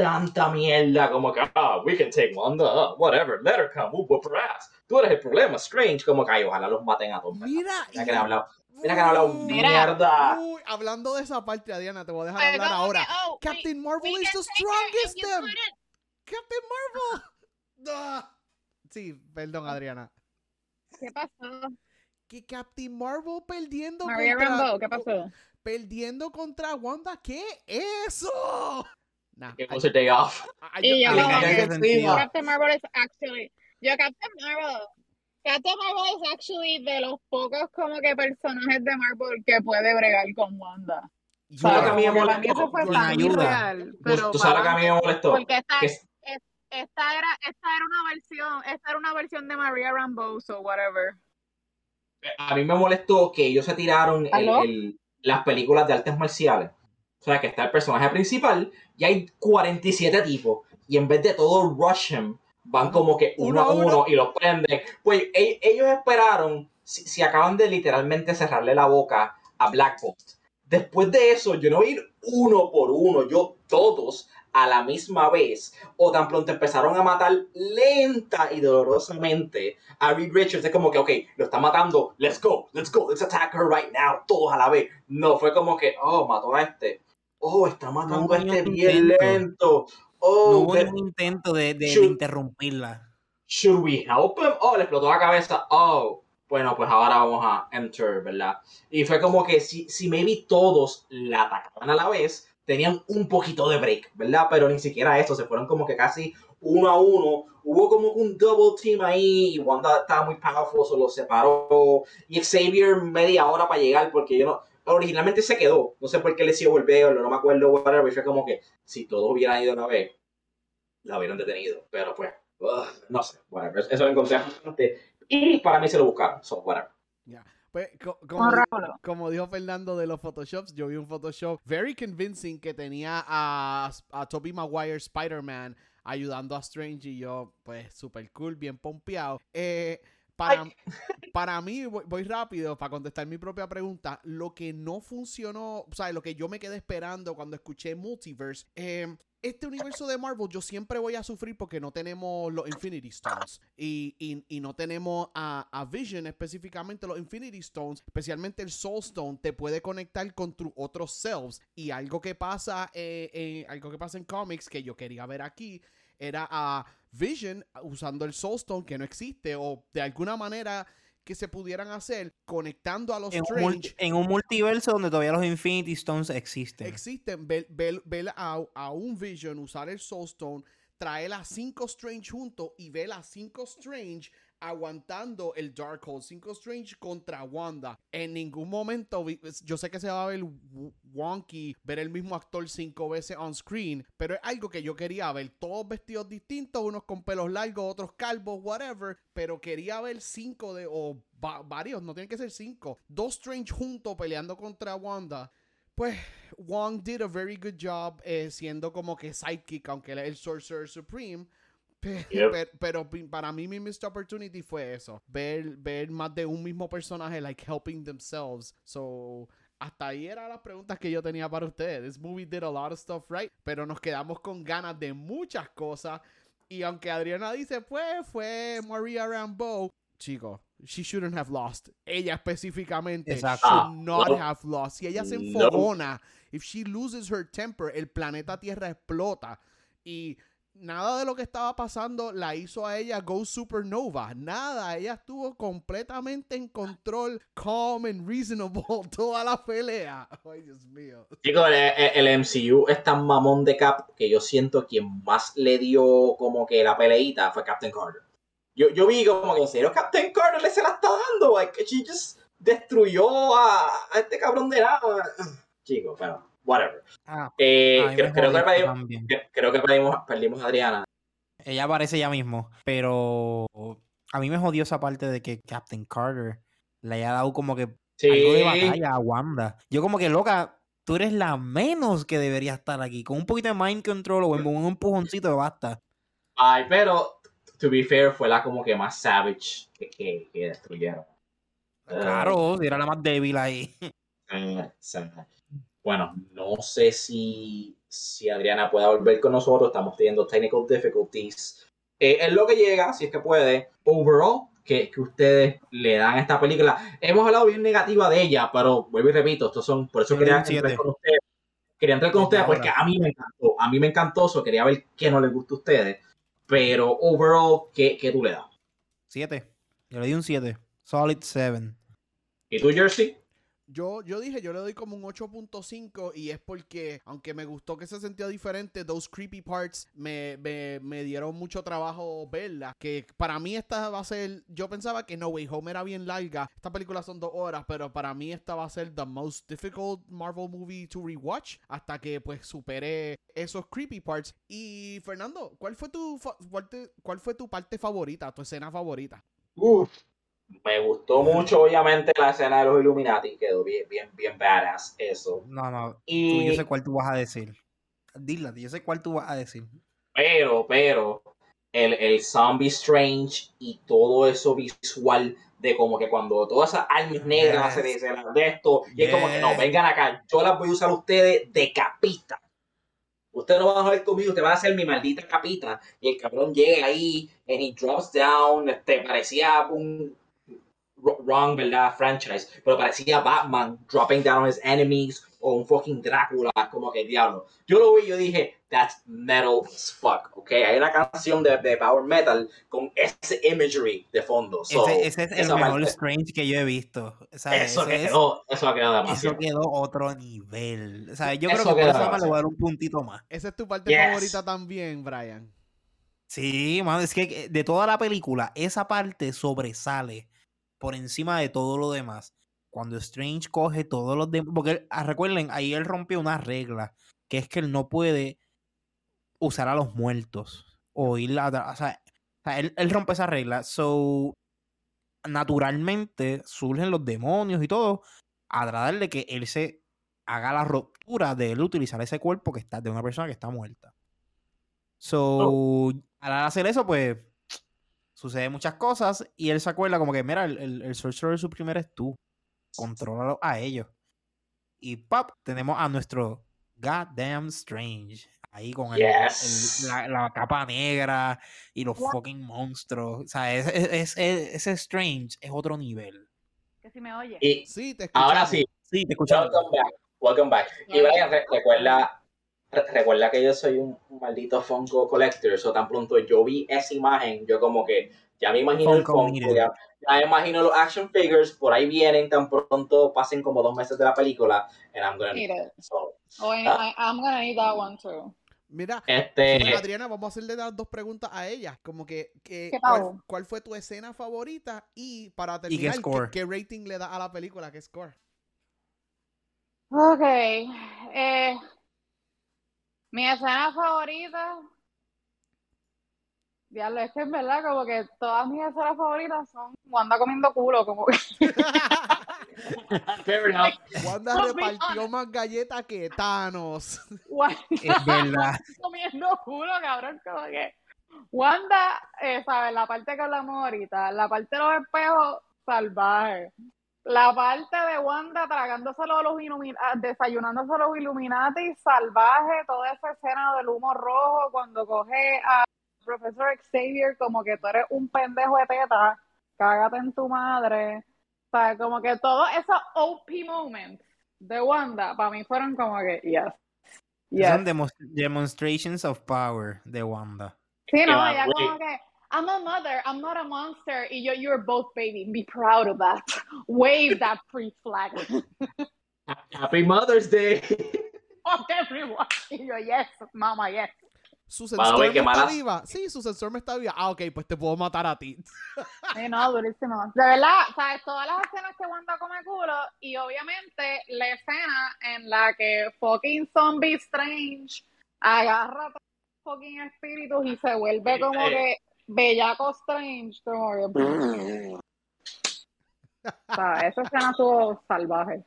[SPEAKER 1] tanta mierda como que ah, we can take Wanda, whatever, let her come, we'll whoop her ass. tú eres el problema, Strange. Como que, ay, ojalá los maten a todos.
[SPEAKER 2] Mira,
[SPEAKER 1] Mira que han hablado, mira que han hablado mierda.
[SPEAKER 2] uy, hablando de esa parte, Adriana, te voy a dejar hablar ahora.
[SPEAKER 4] oh,
[SPEAKER 2] Captain Marvel is the strongest them. Captain Marvel. (laughs) Sí, perdón, Adriana.
[SPEAKER 4] ¿Qué pasó?
[SPEAKER 2] Que Captain Marvel perdiendo
[SPEAKER 4] Maria
[SPEAKER 2] contra,
[SPEAKER 4] ¿qué pasó?
[SPEAKER 2] perdiendo contra Wanda, ¿qué eso? Nah,
[SPEAKER 1] Que
[SPEAKER 2] I-
[SPEAKER 1] puse day off.
[SPEAKER 2] I-
[SPEAKER 4] Y yo
[SPEAKER 2] I-
[SPEAKER 4] que-
[SPEAKER 3] sentido.
[SPEAKER 4] Captain Marvel es actually. Yo, Captain Marvel. Captain Marvel es actually de los pocos como que personajes de Marvel que puede bregar con Wanda.
[SPEAKER 2] you
[SPEAKER 1] sabes que a mí me molestó? Tú sabes que a mí me molestó.
[SPEAKER 4] Porque esta, es- esta era, esta era una versión, esta era una versión de Maria Rambeau, so whatever.
[SPEAKER 1] a mí me molestó que ellos se tiraron el- el- las películas de artes marciales. O sea, que está el personaje principal y hay 47 tipos. Y en vez de todo rush him, van como que uno, a uno, y los prenden. Pues e- ellos esperaron, si, si acaban de literalmente cerrarle la boca a Black Bolt. Después de eso, yo no voy a ir uno por uno, yo todos a la misma vez. O tan pronto empezaron a matar lenta y dolorosamente a Reed Richards es como que, ok, lo está matando, let's go, let's go, let's attack her right now, todos a la vez. No, fue como que, oh, mató a este. Oh, está matando
[SPEAKER 3] hubo
[SPEAKER 1] a este bien lento. Oh,
[SPEAKER 3] No hubo
[SPEAKER 1] de-
[SPEAKER 3] ningún intento de, de- interrumpirla.
[SPEAKER 1] should we help him? Oh, le explotó la cabeza. Oh, bueno, pues ahora vamos a enter, ¿verdad? Y fue como que si, si maybe todos la atacaban a la vez, tenían un poquito de break, ¿verdad? Pero ni siquiera eso, se fueron como que casi uno a uno. Hubo como un double team ahí y Wanda estaba muy powerful, se los separó. Y Xavier media hora para llegar porque yo no... Originalmente se quedó, no sé por qué le sigo volver, no me acuerdo, whatever, y fue como que si todos hubieran ido una vez, la hubieran detenido, pero pues, no sé, whatever, eso lo encontré bastante, y para mí se lo buscaron, so whatever.
[SPEAKER 2] Pues, co- como,
[SPEAKER 4] Con
[SPEAKER 2] di-
[SPEAKER 4] Rábalo.
[SPEAKER 2] como dijo Fernando de los Photoshops, yo vi un Photoshop very convincing que tenía a, a Tobey Maguire Spider-Man ayudando a Strange y yo, pues, super cool, bien pompeado. Eh, para, para mí, voy, rápido para contestar mi propia pregunta. Lo que no funcionó, o sea, lo que yo me quedé esperando cuando escuché Multiverse, eh, este universo de Marvel yo siempre voy a sufrir porque no tenemos los Infinity Stones. Y, y- no tenemos a, a Vision específicamente los Infinity Stones, especialmente el Soul Stone te puede conectar con tus otros selves. Y algo que pasa eh, en, algo que pasa en cómics que yo quería ver aquí era a Vision usando el Soul Stone que no existe o de alguna manera que se pudieran hacer conectando a los
[SPEAKER 3] En un, multi-
[SPEAKER 2] Strange
[SPEAKER 3] en un multiverso donde todavía los Infinity Stones existen.
[SPEAKER 2] existen. Ver, ver- ver a, a un Vision usar el Soul Stone, traer a cinco Strange juntos y ver a cinco Strange aguantando el Darkhold. Cinco Strange contra Wanda. En ningún momento, yo sé que se va a ver wonky ver el mismo actor cinco veces on screen, pero es algo que yo quería ver. Todos vestidos distintos, unos con pelos largos, otros calvos, whatever. Pero quería ver cinco de, o va- varios, no tienen que ser cinco. Dos Strange juntos peleando contra Wanda. Pues Wong did a very good job eh, siendo como que sidekick, aunque él es el Sorcerer Supreme.
[SPEAKER 1] Yep.
[SPEAKER 2] Pero, para mí mi missed opportunity fue eso. Ver, ver más de un mismo personaje, like helping themselves. So, hasta ahí eran las preguntas que yo tenía para ustedes. This movie did a lot of stuff right, pero nos quedamos con ganas de muchas cosas. Y aunque Adriana dice, pues fue Maria Rambeau, chicos, she shouldn't have lost. Ella específicamente
[SPEAKER 3] Exacto.
[SPEAKER 2] should not
[SPEAKER 1] no.
[SPEAKER 2] have lost. Si ella se
[SPEAKER 1] No.
[SPEAKER 2] enfogona, if she loses her temper, el planeta Tierra explota. Y nada de lo que estaba pasando la hizo a ella go supernova. Nada, ella estuvo completamente en control, calm and reasonable (laughs) toda la pelea. Ay, Dios mío.
[SPEAKER 1] Chicos, el, el MCU es tan mamón de Cap que yo siento quien más le dio como que la peleita fue Captain Carter. Yo, yo vi como que en serio Captain Carter le se la está dando, like, she just destruyó a, a este cabrón de nada. Chicos, bueno, whatever.
[SPEAKER 3] Ah,
[SPEAKER 1] Eh, creo, creo que perdimos,
[SPEAKER 3] también.
[SPEAKER 1] creo que perdimos, perdimos a Adriana.
[SPEAKER 3] Ella aparece ya mismo, pero a mí me jodió esa parte de que Captain Carter le haya dado como que
[SPEAKER 1] Sí,
[SPEAKER 3] algo de batalla a Wanda. Yo como que, loca, tú eres la menos que debería estar aquí. Con un poquito de mind control o un empujoncito basta.
[SPEAKER 1] ay, pero to be fair fue la como que más savage que, que, que destruyeron.
[SPEAKER 3] Claro, si era la más débil ahí.
[SPEAKER 1] Ah, sa- Bueno, no sé si, si Adriana pueda volver con nosotros. Estamos teniendo technical difficulties. Eh, es lo que llega, si es que puede. Overall, que, que ustedes le dan a esta película. Hemos hablado bien negativa de ella, pero vuelvo y repito, estos son, por eso quería entrar
[SPEAKER 3] siete.
[SPEAKER 1] con ustedes. Quería entrar con ustedes porque a mí me encantó. A mí me encantó eso. Quería ver qué no les gusta a ustedes. Pero overall, ¿qué, qué tú le das?
[SPEAKER 3] 7. Yo le di un 7. Solid 7.
[SPEAKER 1] ¿Y tú, Jersey?
[SPEAKER 2] Yo, yo dije, yo le doy como un 8.5 y es porque, aunque me gustó que se sentía diferente, those creepy parts me, me, me dieron mucho trabajo verla. Que para mí esta va a ser, yo pensaba que No Way Home era bien larga. Esta película son dos horas, pero para mí esta va a ser the most difficult Marvel movie to rewatch hasta que pues supere esos creepy parts. Y Fernando, ¿cuál fue tu, cuál te- cuál fue tu parte favorita, tu escena favorita?
[SPEAKER 1] Uf. Me gustó mucho, obviamente, la escena de los Illuminati. Quedó bien, bien, bien badass eso.
[SPEAKER 3] No, no. Tú,
[SPEAKER 1] Y,
[SPEAKER 3] yo sé cuál tú vas a decir. Dila, yo sé cuál tú vas a decir.
[SPEAKER 1] Pero, pero, el, el Zombie Strange y todo eso visual de como que cuando todas esas armas negras se dicen de esto, y es como que no, vengan acá, yo las voy a usar a ustedes de capita. Ustedes no van a joder conmigo, ustedes van a ser mi maldita capita. Y el cabrón llega ahí, and he drops down, este, parecía un wrong, ¿verdad? Franchise, pero parecía Batman dropping down on his enemies o un fucking Drácula, como que diablo. Yo lo vi y yo dije, that's metal as fuck, ¿ok? Hay una canción de, de Power Metal con ese imagery de fondo. So,
[SPEAKER 3] ese, ese es el mejor
[SPEAKER 1] parte-
[SPEAKER 3] Strange que yo he visto.
[SPEAKER 1] Eso
[SPEAKER 3] ese
[SPEAKER 1] que
[SPEAKER 3] es-
[SPEAKER 1] quedó, eso quedó
[SPEAKER 3] eso
[SPEAKER 1] demasiado.
[SPEAKER 3] quedó otro nivel. O sea, yo
[SPEAKER 1] Eso
[SPEAKER 3] creo que por eso le voy a dar un puntito más.
[SPEAKER 2] Esa es tu parte
[SPEAKER 1] Yes.
[SPEAKER 2] favorita también, Brian.
[SPEAKER 3] Sí, mano, es que de toda la película, esa parte sobresale por encima de todo lo demás. Cuando Strange coge todos los demás. Porque él- ah, recuerden, ahí él rompió una regla, que es que él no puede usar a los muertos. O ir a. O sea, él, él rompe esa regla. So, naturalmente surgen los demonios y todo a tratar de que él se haga la ruptura de él utilizar ese cuerpo que está de una persona que está muerta. So, al hacer eso, pues sucede muchas cosas y él se acuerda como que, mira, el, el, el Sorcerer Supreme eres tú. Contrólalo a ellos. Y pop, tenemos a nuestro Goddamn Strange. Ahí con el,
[SPEAKER 1] Yes.
[SPEAKER 3] el- la, la capa negra y los
[SPEAKER 4] What?
[SPEAKER 3] fucking monstruos. O sea, ese, ese, ese Strange es otro nivel.
[SPEAKER 4] Que si me oye.
[SPEAKER 1] Y
[SPEAKER 2] Sí, te escuchamos.
[SPEAKER 1] ahora sí,
[SPEAKER 3] Sí, te escuchamos.
[SPEAKER 1] welcome back, welcome back. Y Brian, re- recuerda, re- recuerda que yo soy un, maldito Funko collector, so tan pronto yo vi esa imagen, yo como que ya me imagino el
[SPEAKER 3] Funko
[SPEAKER 1] ya, ya me imagino los action figures, por ahí vienen, tan pronto pasen como dos meses de la película, and I'm gonna
[SPEAKER 4] Need it.
[SPEAKER 1] so,
[SPEAKER 4] Oh, I,
[SPEAKER 1] Ah.
[SPEAKER 4] I'm gonna need that one too.
[SPEAKER 2] Mira,
[SPEAKER 1] este,
[SPEAKER 2] Adriana, vamos a hacerle las dos preguntas a ella. Como que, que-
[SPEAKER 4] ¿Qué
[SPEAKER 2] ¿cuál, fue tu escena favorita? Y para terminar, ¿qué,
[SPEAKER 3] score?
[SPEAKER 2] qué rating le da a la película? ¿Qué score?
[SPEAKER 4] Ok. Eh, mi escena favorita. Diablo, es que en verdad, como que todas mis escenas favoritas son Wanda comiendo culo, como que.
[SPEAKER 1] fair enough.
[SPEAKER 2] Wanda repartió más galletas que Thanos.
[SPEAKER 4] Wanda (laughs)
[SPEAKER 3] Es verdad. (laughs)
[SPEAKER 4] comiendo culo, cabrón, como que. Wanda, eh, ¿sabes? La parte que hablamos ahorita, la parte de los espejos, salvaje. La parte de Wanda tragándoselo a los Illuminati, desayunándose a los Illuminati, salvaje, toda esa escena del humo rojo cuando coge a profesor Xavier como que tú eres un pendejo de teta, cágate en tu madre. ¿Sabes? Como que todos esos OP moments de Wanda, para mí fueron como que, yes. Yes.
[SPEAKER 3] Son demonstrations of power de Wanda.
[SPEAKER 4] Sí, no,
[SPEAKER 1] wait.
[SPEAKER 4] como que, I'm a mother, I'm not a monster, y yo, you're both baby, be proud of that. (laughs) Wave that free flag.
[SPEAKER 1] Happy Mother's Day.
[SPEAKER 4] Fuck (laughs) everyone. Y yo, yes, mama, yes.
[SPEAKER 2] ¿Su sensor me está
[SPEAKER 1] malas-
[SPEAKER 2] viva? Sí, su sensor me está viva. Ah, ok, pues te puedo matar a ti. (laughs)
[SPEAKER 4] Sí, no, durísimo. De verdad, ¿sabes? Todas las escenas que Wanda come culo, y obviamente la escena en la que fucking Zombie Strange agarra a todos los fucking espíritus y se vuelve como que bellaco Strange, como que... O sea, esa escena estuvo salvaje.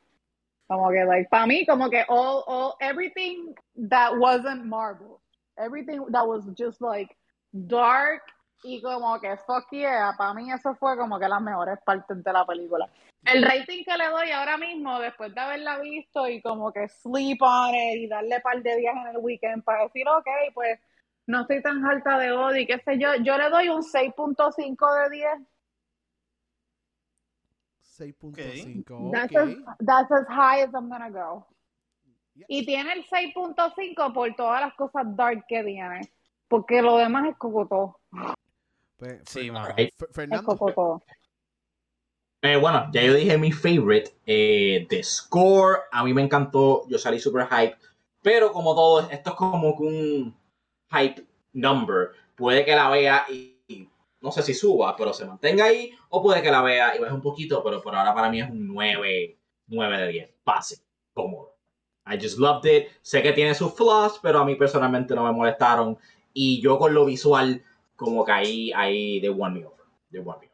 [SPEAKER 4] Como que, like, para mí, como que all, all, everything that wasn't Marvel, everything that was just like dark y como que fuck yeah, para mí eso fue como que las mejores partes de la película. El rating que le doy ahora mismo, después de haberla visto y como que sleep on it y darle par de días en el weekend para decir, ok, pues no estoy tan alta de odio y qué sé yo, yo le doy un 6.5 de 10.
[SPEAKER 2] 6.5.
[SPEAKER 4] That's,
[SPEAKER 2] ok.
[SPEAKER 4] as, that's as high as I'm gonna go.
[SPEAKER 2] Yeah.
[SPEAKER 4] Y tiene el 6.5 por todas las cosas dark que tiene. Porque lo demás es cocotó.
[SPEAKER 2] Pues,
[SPEAKER 3] Sí,
[SPEAKER 4] Es
[SPEAKER 2] Fernando,
[SPEAKER 4] cocotó.
[SPEAKER 1] Eh, bueno, ya yo dije mi favorite eh, de Score. A mí me encantó. Yo salí super hype. Pero como todo, esto es como que un hype number. Puede que la vea y, no sé si suba, pero se mantenga ahí. O puede que la vea y baje un poquito. Pero por ahora para mí es un 9, 9 de 10. Básico, cómodo. I just loved it. Sé que tiene sus flaws, pero a mí personalmente no me molestaron. Y yo con lo visual, como que ahí, ahí they won me over. They won me over.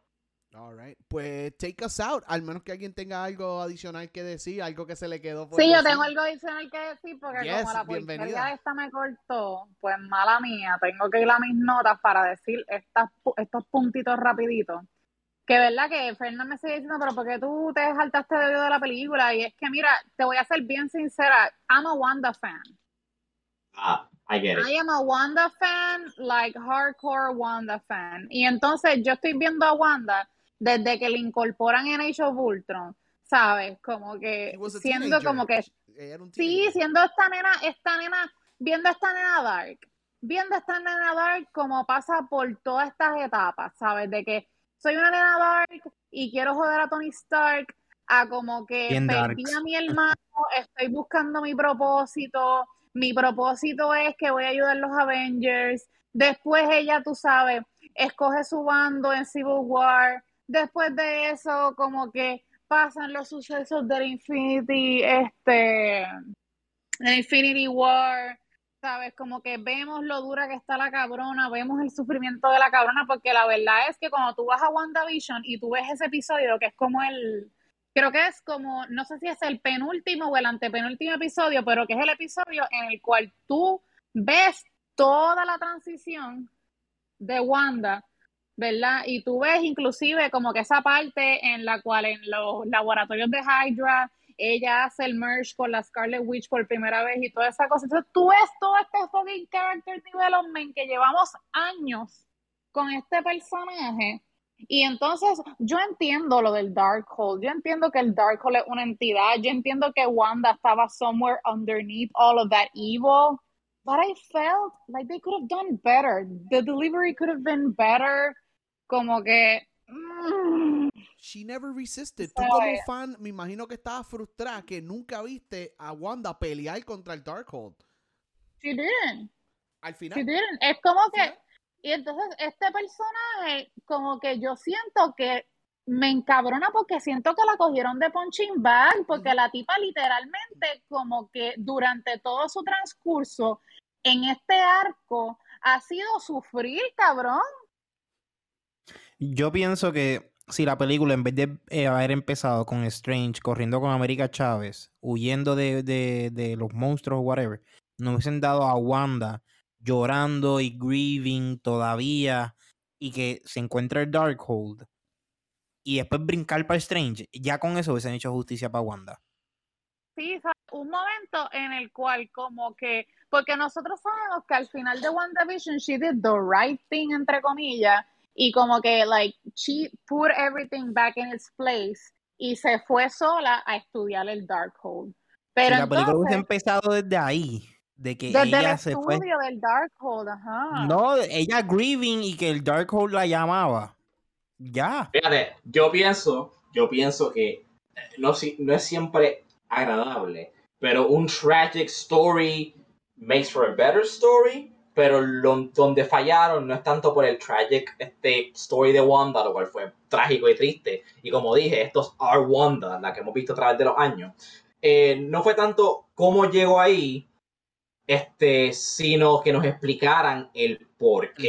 [SPEAKER 2] All right. Pues take us out. Al menos que alguien tenga algo adicional que decir, algo que se le quedó por
[SPEAKER 4] Sí, yo tengo algo adicional que decir porque
[SPEAKER 2] Yes,
[SPEAKER 4] como la
[SPEAKER 2] bienvenida.
[SPEAKER 4] porquería esta me cortó, pues mala mía, tengo que ir a mis notas para decir estas, pu- estos puntitos rapiditos. Que verdad que Fernanda me sigue diciendo, pero ¿por qué tú te saltaste de oído de la película? Y es que mira, te voy a ser bien sincera, I'm a Wanda fan.
[SPEAKER 1] Ah, I get it.
[SPEAKER 4] I am a Wanda fan, like hardcore Wanda fan. Y entonces yo estoy viendo a Wanda desde que le incorporan en Age of Ultron, ¿sabes? Como que siendo
[SPEAKER 2] teenager.
[SPEAKER 4] como que Sí, siendo esta nena, esta nena, viendo esta nena Dark, viendo esta nena Dark como pasa por todas estas etapas, ¿sabes? De que soy una nena Dark y quiero joder a Tony Stark, a como que
[SPEAKER 3] Bien
[SPEAKER 4] perdí
[SPEAKER 3] darks.
[SPEAKER 4] a mi hermano, estoy buscando mi propósito, mi propósito es que voy a ayudar a los Avengers, después ella, tú sabes, escoge su bando en Civil War, después de eso como que pasan los sucesos del Infinity, este, Infinity War, ¿sabes? Como que vemos lo dura que está la cabrona, vemos el sufrimiento de la cabrona, porque la verdad es que cuando tú vas a WandaVision y tú ves ese episodio, que es como el, creo que es como, no sé si es el penúltimo o el antepenúltimo episodio, pero que es el episodio en el cual tú ves toda la transición de Wanda, Y tú ves inclusive como que esa parte en la cual en los laboratorios de Hydra ella hace el merge con la Scarlet Witch por primera vez y toda esa cosa. Entonces tú ves todo este fucking character development que llevamos años con este personaje. Y entonces yo entiendo lo del Darkhold, yo entiendo que el Darkhold es una entidad, yo entiendo que Wanda estaba somewhere underneath all of that evil, but I felt like they could have done better. The delivery could have been better. Como que. mm,
[SPEAKER 2] She never resisted. Tú como fan, me imagino que estabas frustrada que nunca viste a Wanda pelear contra el Darkhold.
[SPEAKER 4] she didn't.
[SPEAKER 2] Al
[SPEAKER 4] She
[SPEAKER 2] final,
[SPEAKER 4] didn't. Es como que. Y entonces este personaje, como que yo siento que me encabrona porque siento que la cogieron de punching bag, porque la tipa literalmente, como que durante todo su transcurso en este arco, ha sido sufrir, cabrón.
[SPEAKER 3] Yo pienso que si la película, en vez de eh, haber empezado con Strange corriendo con América Chávez, huyendo de, de- de los monstruos o whatever, nos hubiesen dado a Wanda llorando y grieving todavía y que se encuentra el Darkhold y después brincar para Strange, ya con eso hubiesen hecho justicia para Wanda.
[SPEAKER 4] Sí, un momento en el cual como que, porque nosotros sabemos que al final de WandaVision she did the right thing, entre comillas, y como que, like, she put everything back in its place y se fue sola a estudiar el Darkhold. Pero
[SPEAKER 3] si la película hubiese empezado desde ahí, de que
[SPEAKER 4] desde el
[SPEAKER 3] ella se fue.
[SPEAKER 4] estudio del Darkhold, ajá.
[SPEAKER 3] No, ella grieving y que el Darkhold la llamaba. Ya.
[SPEAKER 1] Fíjate, yo pienso, yo pienso que eh, no, si- no es siempre agradable, pero un tragic story makes for a better story, pero lo- donde fallaron no es tanto por el tragic este, story de Wanda, lo cual fue trágico y triste, y como dije, estos are Wanda, la que hemos visto a través de los años, eh, no fue tanto cómo llegó ahí, este, sino que nos explicaran el por qué.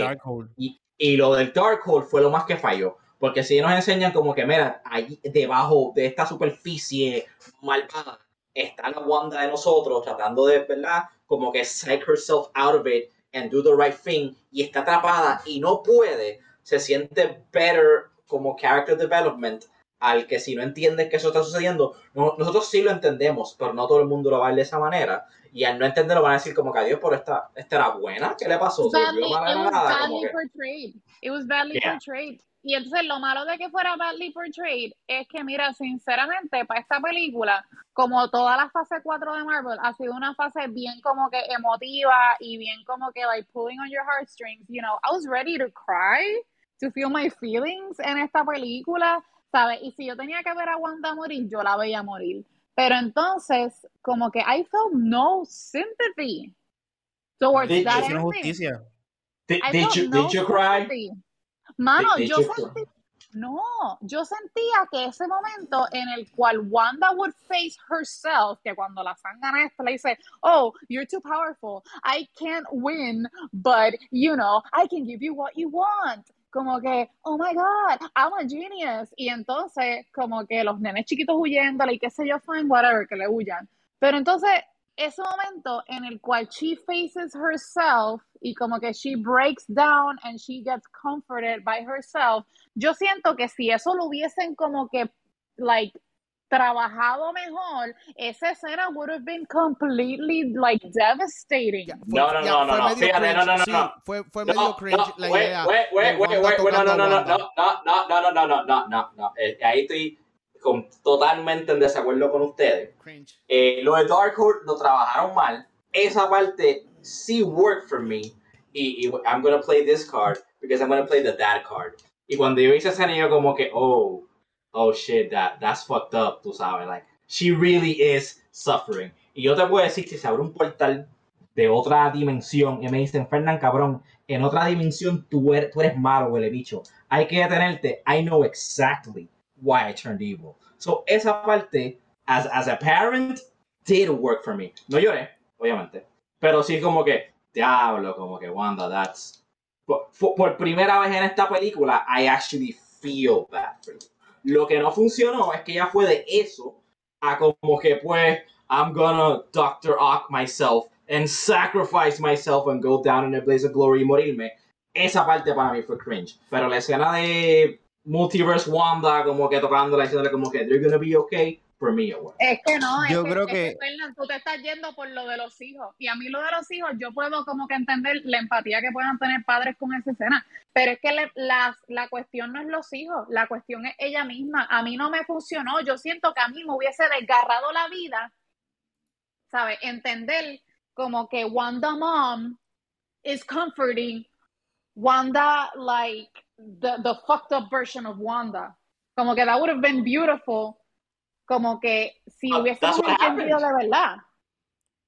[SPEAKER 1] Y, y lo del Darkhold fue lo más que falló. Porque si nos enseñan como que, mira, ahí debajo de esta superficie malvada está la Wanda de nosotros tratando de, ¿verdad? Como que psych herself out of it and do the right thing y está atrapada y no puede, se siente better como character development al que si no entiendes que eso está sucediendo, no- nosotros sí lo entendemos, pero no todo el mundo lo va a ver de esa manera. Y al no entenderlo van a decir como que adiós, pero esta, esta era buena, ¿qué le pasó? ¿Se
[SPEAKER 4] Badly,
[SPEAKER 1] volvió mala
[SPEAKER 4] it was?
[SPEAKER 1] Como
[SPEAKER 4] badly
[SPEAKER 1] que-
[SPEAKER 4] portrayed. It was badly
[SPEAKER 1] Yeah.
[SPEAKER 4] portrayed. Y entonces lo malo de que fuera badly portrayed es que, mira, sinceramente, para esta película, como toda la fase 4 de Marvel, ha sido una fase bien como que emotiva y bien como que, like, pulling on your heartstrings. You know, I was ready to cry, to feel my feelings en esta película, ¿sabes? Y si yo tenía que ver a Wanda morir, yo la veía morir. Pero entonces, como que I felt no sympathy towards that
[SPEAKER 3] justicia.
[SPEAKER 1] Did,
[SPEAKER 4] I
[SPEAKER 1] did
[SPEAKER 4] felt
[SPEAKER 1] you,
[SPEAKER 4] no
[SPEAKER 1] did you cry?
[SPEAKER 4] sympathy. Mano,
[SPEAKER 1] did
[SPEAKER 4] yo sentí, no, yo sentía que ese momento en el cual Wanda would face herself, que cuando la sangana esta le dice, oh, you're too powerful, I can't win, but, you know, I can give you what you want. Como que, oh my God, I'm a genius. Y entonces, como que los nenes chiquitos huyéndole y qué sé yo, fine, whatever, que le huyan. Pero entonces, ese momento en el cual she faces herself y como que she breaks down and she gets comforted by herself, yo siento que si eso lo hubiesen como que, like, trabajado mejor, esa escena would have been completely, like, devastating.
[SPEAKER 2] Fue-
[SPEAKER 1] No, no, no, no, no,
[SPEAKER 2] medio
[SPEAKER 1] fíjate, no, no, no,
[SPEAKER 2] sí,
[SPEAKER 1] no.
[SPEAKER 2] Fue, fue
[SPEAKER 1] No,
[SPEAKER 2] medio cringe
[SPEAKER 1] no,
[SPEAKER 2] la
[SPEAKER 1] wait,
[SPEAKER 2] idea.
[SPEAKER 1] wait, wait, wait, wait, wait, no, no, no, no, no, no, no, no, no, no, no, no, no. Eh, Ahí estoy con- totalmente en desacuerdo con ustedes.
[SPEAKER 2] Cringe.
[SPEAKER 1] Eh, lo de Darkhold lo trabajaron mal. Esa parte sí worked for me. Y, y I'm gonna play this card because I'm gonna play the dad card. Y cuando yo hice esa yo como que, oh, oh shit, that, that's fucked up, tú sabes, like, she really is suffering. Y yo te puedo decir, si se abre un portal de otra dimensión y me dicen, Fernán, cabrón, en otra dimensión tú eres, tú eres malo, huele bicho. Hay que detenerte. I know exactly why I turned evil. So, esa parte, as, as a parent, did work for me. No lloré, obviamente. Pero sí como que, diablo, como que, Wanda, that's... Por, por- primera vez en esta película, I actually feel bad for you. Lo que no funcionó es que ya fue de eso a como que, pues, I'm gonna Dr. Ock myself and sacrifice myself and go down in a blaze of glory y morirme. Esa parte para mí fue cringe. Pero la escena de Multiverse Wanda, como que tocándola, diciéndole como que, they're gonna be okay, for me.
[SPEAKER 4] Es que no, es
[SPEAKER 3] Yo
[SPEAKER 4] que,
[SPEAKER 3] creo
[SPEAKER 4] es
[SPEAKER 3] que-
[SPEAKER 4] Fernan, tú te estás yendo por lo de los hijos. Y a mí lo de los hijos, yo puedo como que entender la empatía que puedan tener padres con esa escena. Pero es que le- las- la cuestión no es los hijos, la cuestión es ella misma. A mí no me funcionó. Yo siento que a mí me hubiese desgarrado la vida, ¿sabes? Entender como que Wanda Mom is comforting Wanda like the, the fucked up version of Wanda. Como que that would have been beautiful como que si
[SPEAKER 1] Ah,
[SPEAKER 4] hubiésemos entendido de verdad.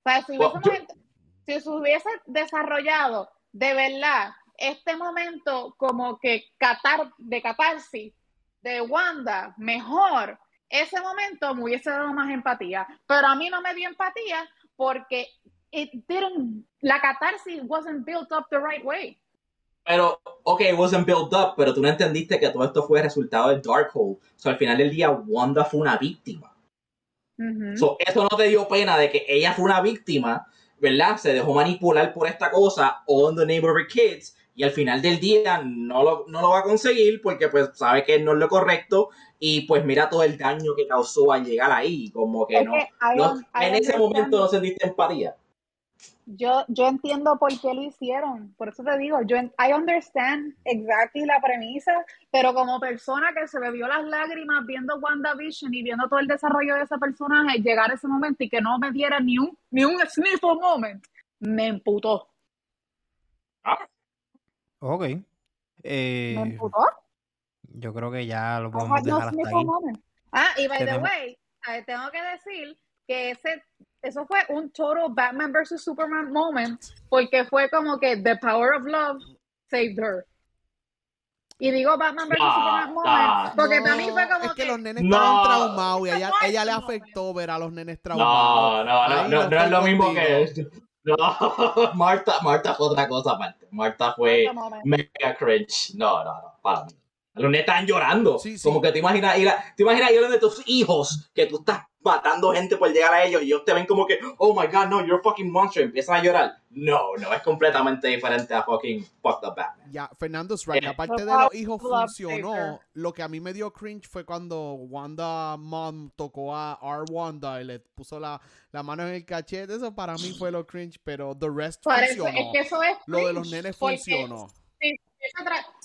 [SPEAKER 4] O sea, si
[SPEAKER 1] Well,
[SPEAKER 4] hubiésemos,
[SPEAKER 1] yo-
[SPEAKER 4] ent- si se hubiese desarrollado de verdad este momento como que catar, de catarsis de Wanda mejor, ese momento me hubiese dado más empatía. Pero a mí no me dio empatía porque it didn't, la catarsis wasn't built up the right way.
[SPEAKER 1] Pero, ok, it wasn't built up, pero tú no entendiste que todo esto fue resultado del Darkhold. So, al final del día, Wanda fue una víctima.
[SPEAKER 4] Ujú.
[SPEAKER 1] So, eso no te dio pena de que ella fue una víctima, ¿verdad? Se dejó manipular por esta cosa, in the of her kids, y al final del día no lo, no lo va a conseguir porque pues sabe que no es lo correcto y pues mira todo el daño que causó al llegar ahí, como que
[SPEAKER 4] Es
[SPEAKER 1] no,
[SPEAKER 4] que
[SPEAKER 1] en ese momento no sentiste empatía.
[SPEAKER 4] Yo, yo entiendo por qué lo hicieron, por eso te digo, yo en- I understand exactly la premisa, pero como persona que se bebió las lágrimas viendo WandaVision y viendo todo el desarrollo de ese personaje, llegar a ese momento y que no me diera ni un, ni un sniffle moment, me emputó,
[SPEAKER 3] Ok.
[SPEAKER 4] me
[SPEAKER 3] Eh,
[SPEAKER 4] emputó.
[SPEAKER 3] yo creo que ya lo
[SPEAKER 4] I
[SPEAKER 3] podemos
[SPEAKER 4] no
[SPEAKER 3] dejar hasta
[SPEAKER 4] sniffle
[SPEAKER 3] ahí.
[SPEAKER 4] moment. Ah, y by the way, eh, tengo que decir que ese, eso fue un total Batman vs. Superman moment, porque fue como que the power of love saved her. Y digo Batman vs.
[SPEAKER 1] Ah,
[SPEAKER 4] Superman moment,
[SPEAKER 1] ah.
[SPEAKER 4] porque para mí fue
[SPEAKER 2] No,
[SPEAKER 4] como
[SPEAKER 2] es que,
[SPEAKER 4] que,
[SPEAKER 2] los nenes
[SPEAKER 1] No.
[SPEAKER 2] estaban traumados y a ella, ella le afectó ver a los nenes traumados.
[SPEAKER 1] No, no, no, no,
[SPEAKER 2] no
[SPEAKER 1] no es lo mismo
[SPEAKER 2] contigo.
[SPEAKER 1] que No, (laughs) Marta, Marta fue otra cosa aparte. Marta fue
[SPEAKER 4] moment.
[SPEAKER 1] mega cringe. No, no, no, para mí. Los nenes están llorando.
[SPEAKER 2] Sí, sí.
[SPEAKER 1] Como que te imaginas ir a, te imaginas ir a de tus hijos que tú estás matando gente por llegar a ellos y ellos te ven como que, oh my god, no, you're a fucking monster, y empiezan a llorar. No, no, es completamente diferente a fucking Fuck the Batman.
[SPEAKER 2] Ya, Fernando's right.
[SPEAKER 1] Eh.
[SPEAKER 2] La parte de los hijos funcionó. Lo que a mí me dio cringe fue cuando Wanda Mom tocó a R. Wanda y le puso la, la mano en el cachete. Eso para mí fue lo cringe, pero the rest funcionó.
[SPEAKER 4] es que eso es
[SPEAKER 2] Lo de los nenes funcionó.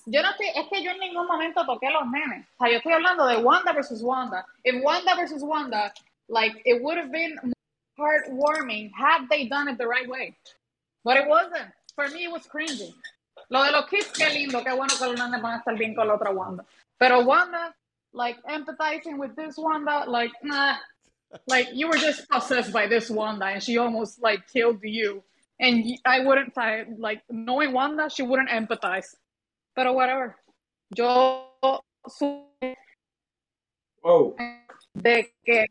[SPEAKER 4] Yo no estoy, es que yo en ningún momento toqué a los nenes. O sea, yo estoy hablando de Wanda versus Wanda. If Wanda versus Wanda, like, it would have been heartwarming had they done it the right way. But it wasn't. For me, it was cringy. Lo de los kids, qué lindo, qué bueno que los nenes van a estar bien con la otra Wanda. Pero Wanda, like, empathizing with this Wanda, like, nah. Like, you were just possessed by this Wanda and she almost, like, killed you. And I wouldn't, like, knowing Wanda, she wouldn't empathize. Pero whatever. Yo soy
[SPEAKER 1] Oh,
[SPEAKER 4] de que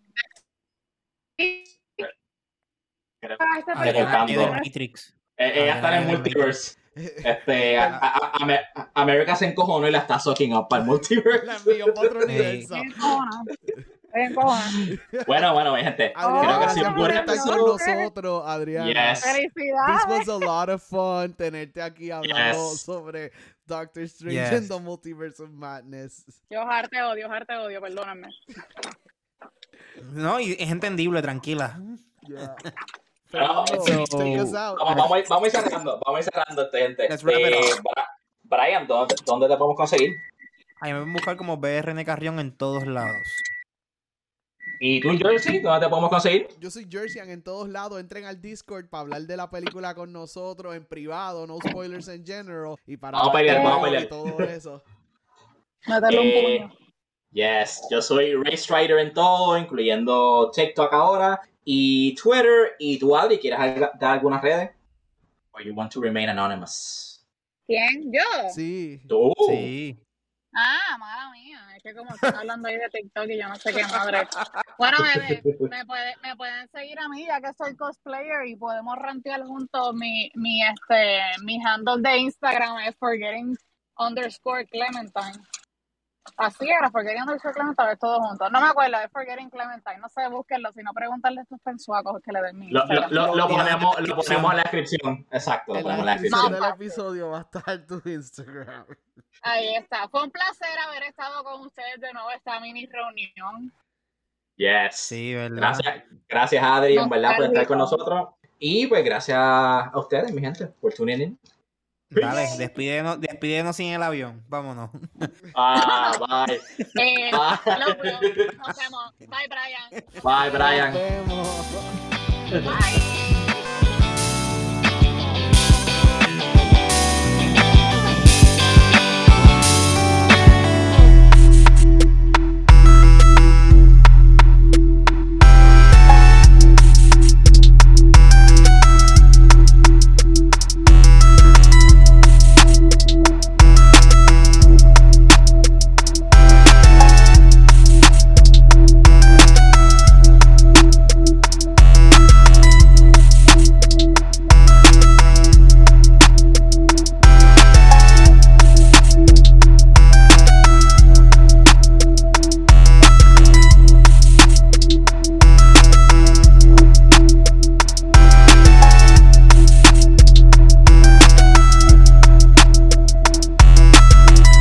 [SPEAKER 1] creo-
[SPEAKER 4] Ah,
[SPEAKER 3] tiene
[SPEAKER 4] personaje-
[SPEAKER 3] Matrix.
[SPEAKER 1] Eh, ella está en el multiverse. Este, a- a- a- Amer- America se encojonó y la está sucking up para el multiverse.
[SPEAKER 2] La envió para otro
[SPEAKER 3] Sí.
[SPEAKER 2] universo.
[SPEAKER 1] Bueno, bueno, mi gente.
[SPEAKER 2] Adriana,
[SPEAKER 4] Oh,
[SPEAKER 1] creo que un
[SPEAKER 2] por estar con nosotros, Adriana.
[SPEAKER 1] Yes.
[SPEAKER 2] This
[SPEAKER 4] Felicidades.
[SPEAKER 2] was a lot of fun tenerte aquí hablando
[SPEAKER 1] Yes.
[SPEAKER 2] sobre Doctor Strange
[SPEAKER 3] Yes.
[SPEAKER 2] and the Multiverse of Madness.
[SPEAKER 4] Yo jarte odio, jarte odio, perdóname.
[SPEAKER 3] No, y es entendible, tranquila.
[SPEAKER 2] Yeah.
[SPEAKER 3] So-
[SPEAKER 2] out.
[SPEAKER 1] Vamos, vamos, a ir- vamos a ir cerrando, vamos a ir cerrando este, gente. Eh, Brian, ¿dónde, ¿dónde te podemos conseguir?
[SPEAKER 3] A mí me pueden buscar como BRN Carrión en todos lados.
[SPEAKER 1] ¿Y tú, Jersey? ¿Dónde te podemos conseguir?
[SPEAKER 2] Yo soy Jerseyan en todos lados. Entren al Discord para hablar de la película con nosotros en privado, no spoilers en general. Y para
[SPEAKER 1] Vamos a pelear,
[SPEAKER 4] vamos a
[SPEAKER 1] pelear.
[SPEAKER 2] todo eso.
[SPEAKER 4] Un
[SPEAKER 1] Eh,
[SPEAKER 4] puño.
[SPEAKER 1] Yes, yo soy Race Rider en todo, incluyendo TikTok ahora y Twitter. ¿Y tú, Adri, quieres dar algunas redes? Or you want to remain anonymous?
[SPEAKER 4] ¿Quién? ¿Yo?
[SPEAKER 2] Sí.
[SPEAKER 1] Tú.
[SPEAKER 3] Sí.
[SPEAKER 4] Ah, mala mía. Es que como están hablando ahí de TikTok y yo no sé qué madre. Bueno, bebé, me, puede- me pueden seguir a mí ya que soy cosplayer y podemos rantear juntos. Mi, mi, este, mi handle de Instagram es forgetting underscore Clementine. Así era, forgetting underscore Clementine, es todo junto. No me acuerdo, es forgetting Clementine. No sé, búsquenlo, si no preguntarle a estos pensuacos que le den mi
[SPEAKER 1] Lo, lo,
[SPEAKER 4] Instagram.
[SPEAKER 1] lo, lo
[SPEAKER 3] Lo
[SPEAKER 1] ponemos,
[SPEAKER 3] dirán en la
[SPEAKER 1] lo ponemos en la descripción. Exacto, lo
[SPEAKER 2] En
[SPEAKER 1] ponemos
[SPEAKER 2] la
[SPEAKER 1] en la descripción.
[SPEAKER 2] del episodio va a estar tu Instagram.
[SPEAKER 4] Ahí está. Fue un placer haber estado con ustedes de nuevo esta mini reunión.
[SPEAKER 1] Yes.
[SPEAKER 3] Sí, ¿verdad?
[SPEAKER 1] Gracias, gracias Adri, en verdad, por estar con nosotros. Y pues gracias a ustedes, mi gente, por tuning in.
[SPEAKER 3] Dale, despídenos, despídenos sin el avión. Vámonos. (laughs)
[SPEAKER 1] Ah, bye.
[SPEAKER 4] Eh,
[SPEAKER 1] Bye.
[SPEAKER 4] Nos vemos. Bye, Brian.
[SPEAKER 1] Bye, Brian.
[SPEAKER 2] Nos vemos.
[SPEAKER 4] Bye.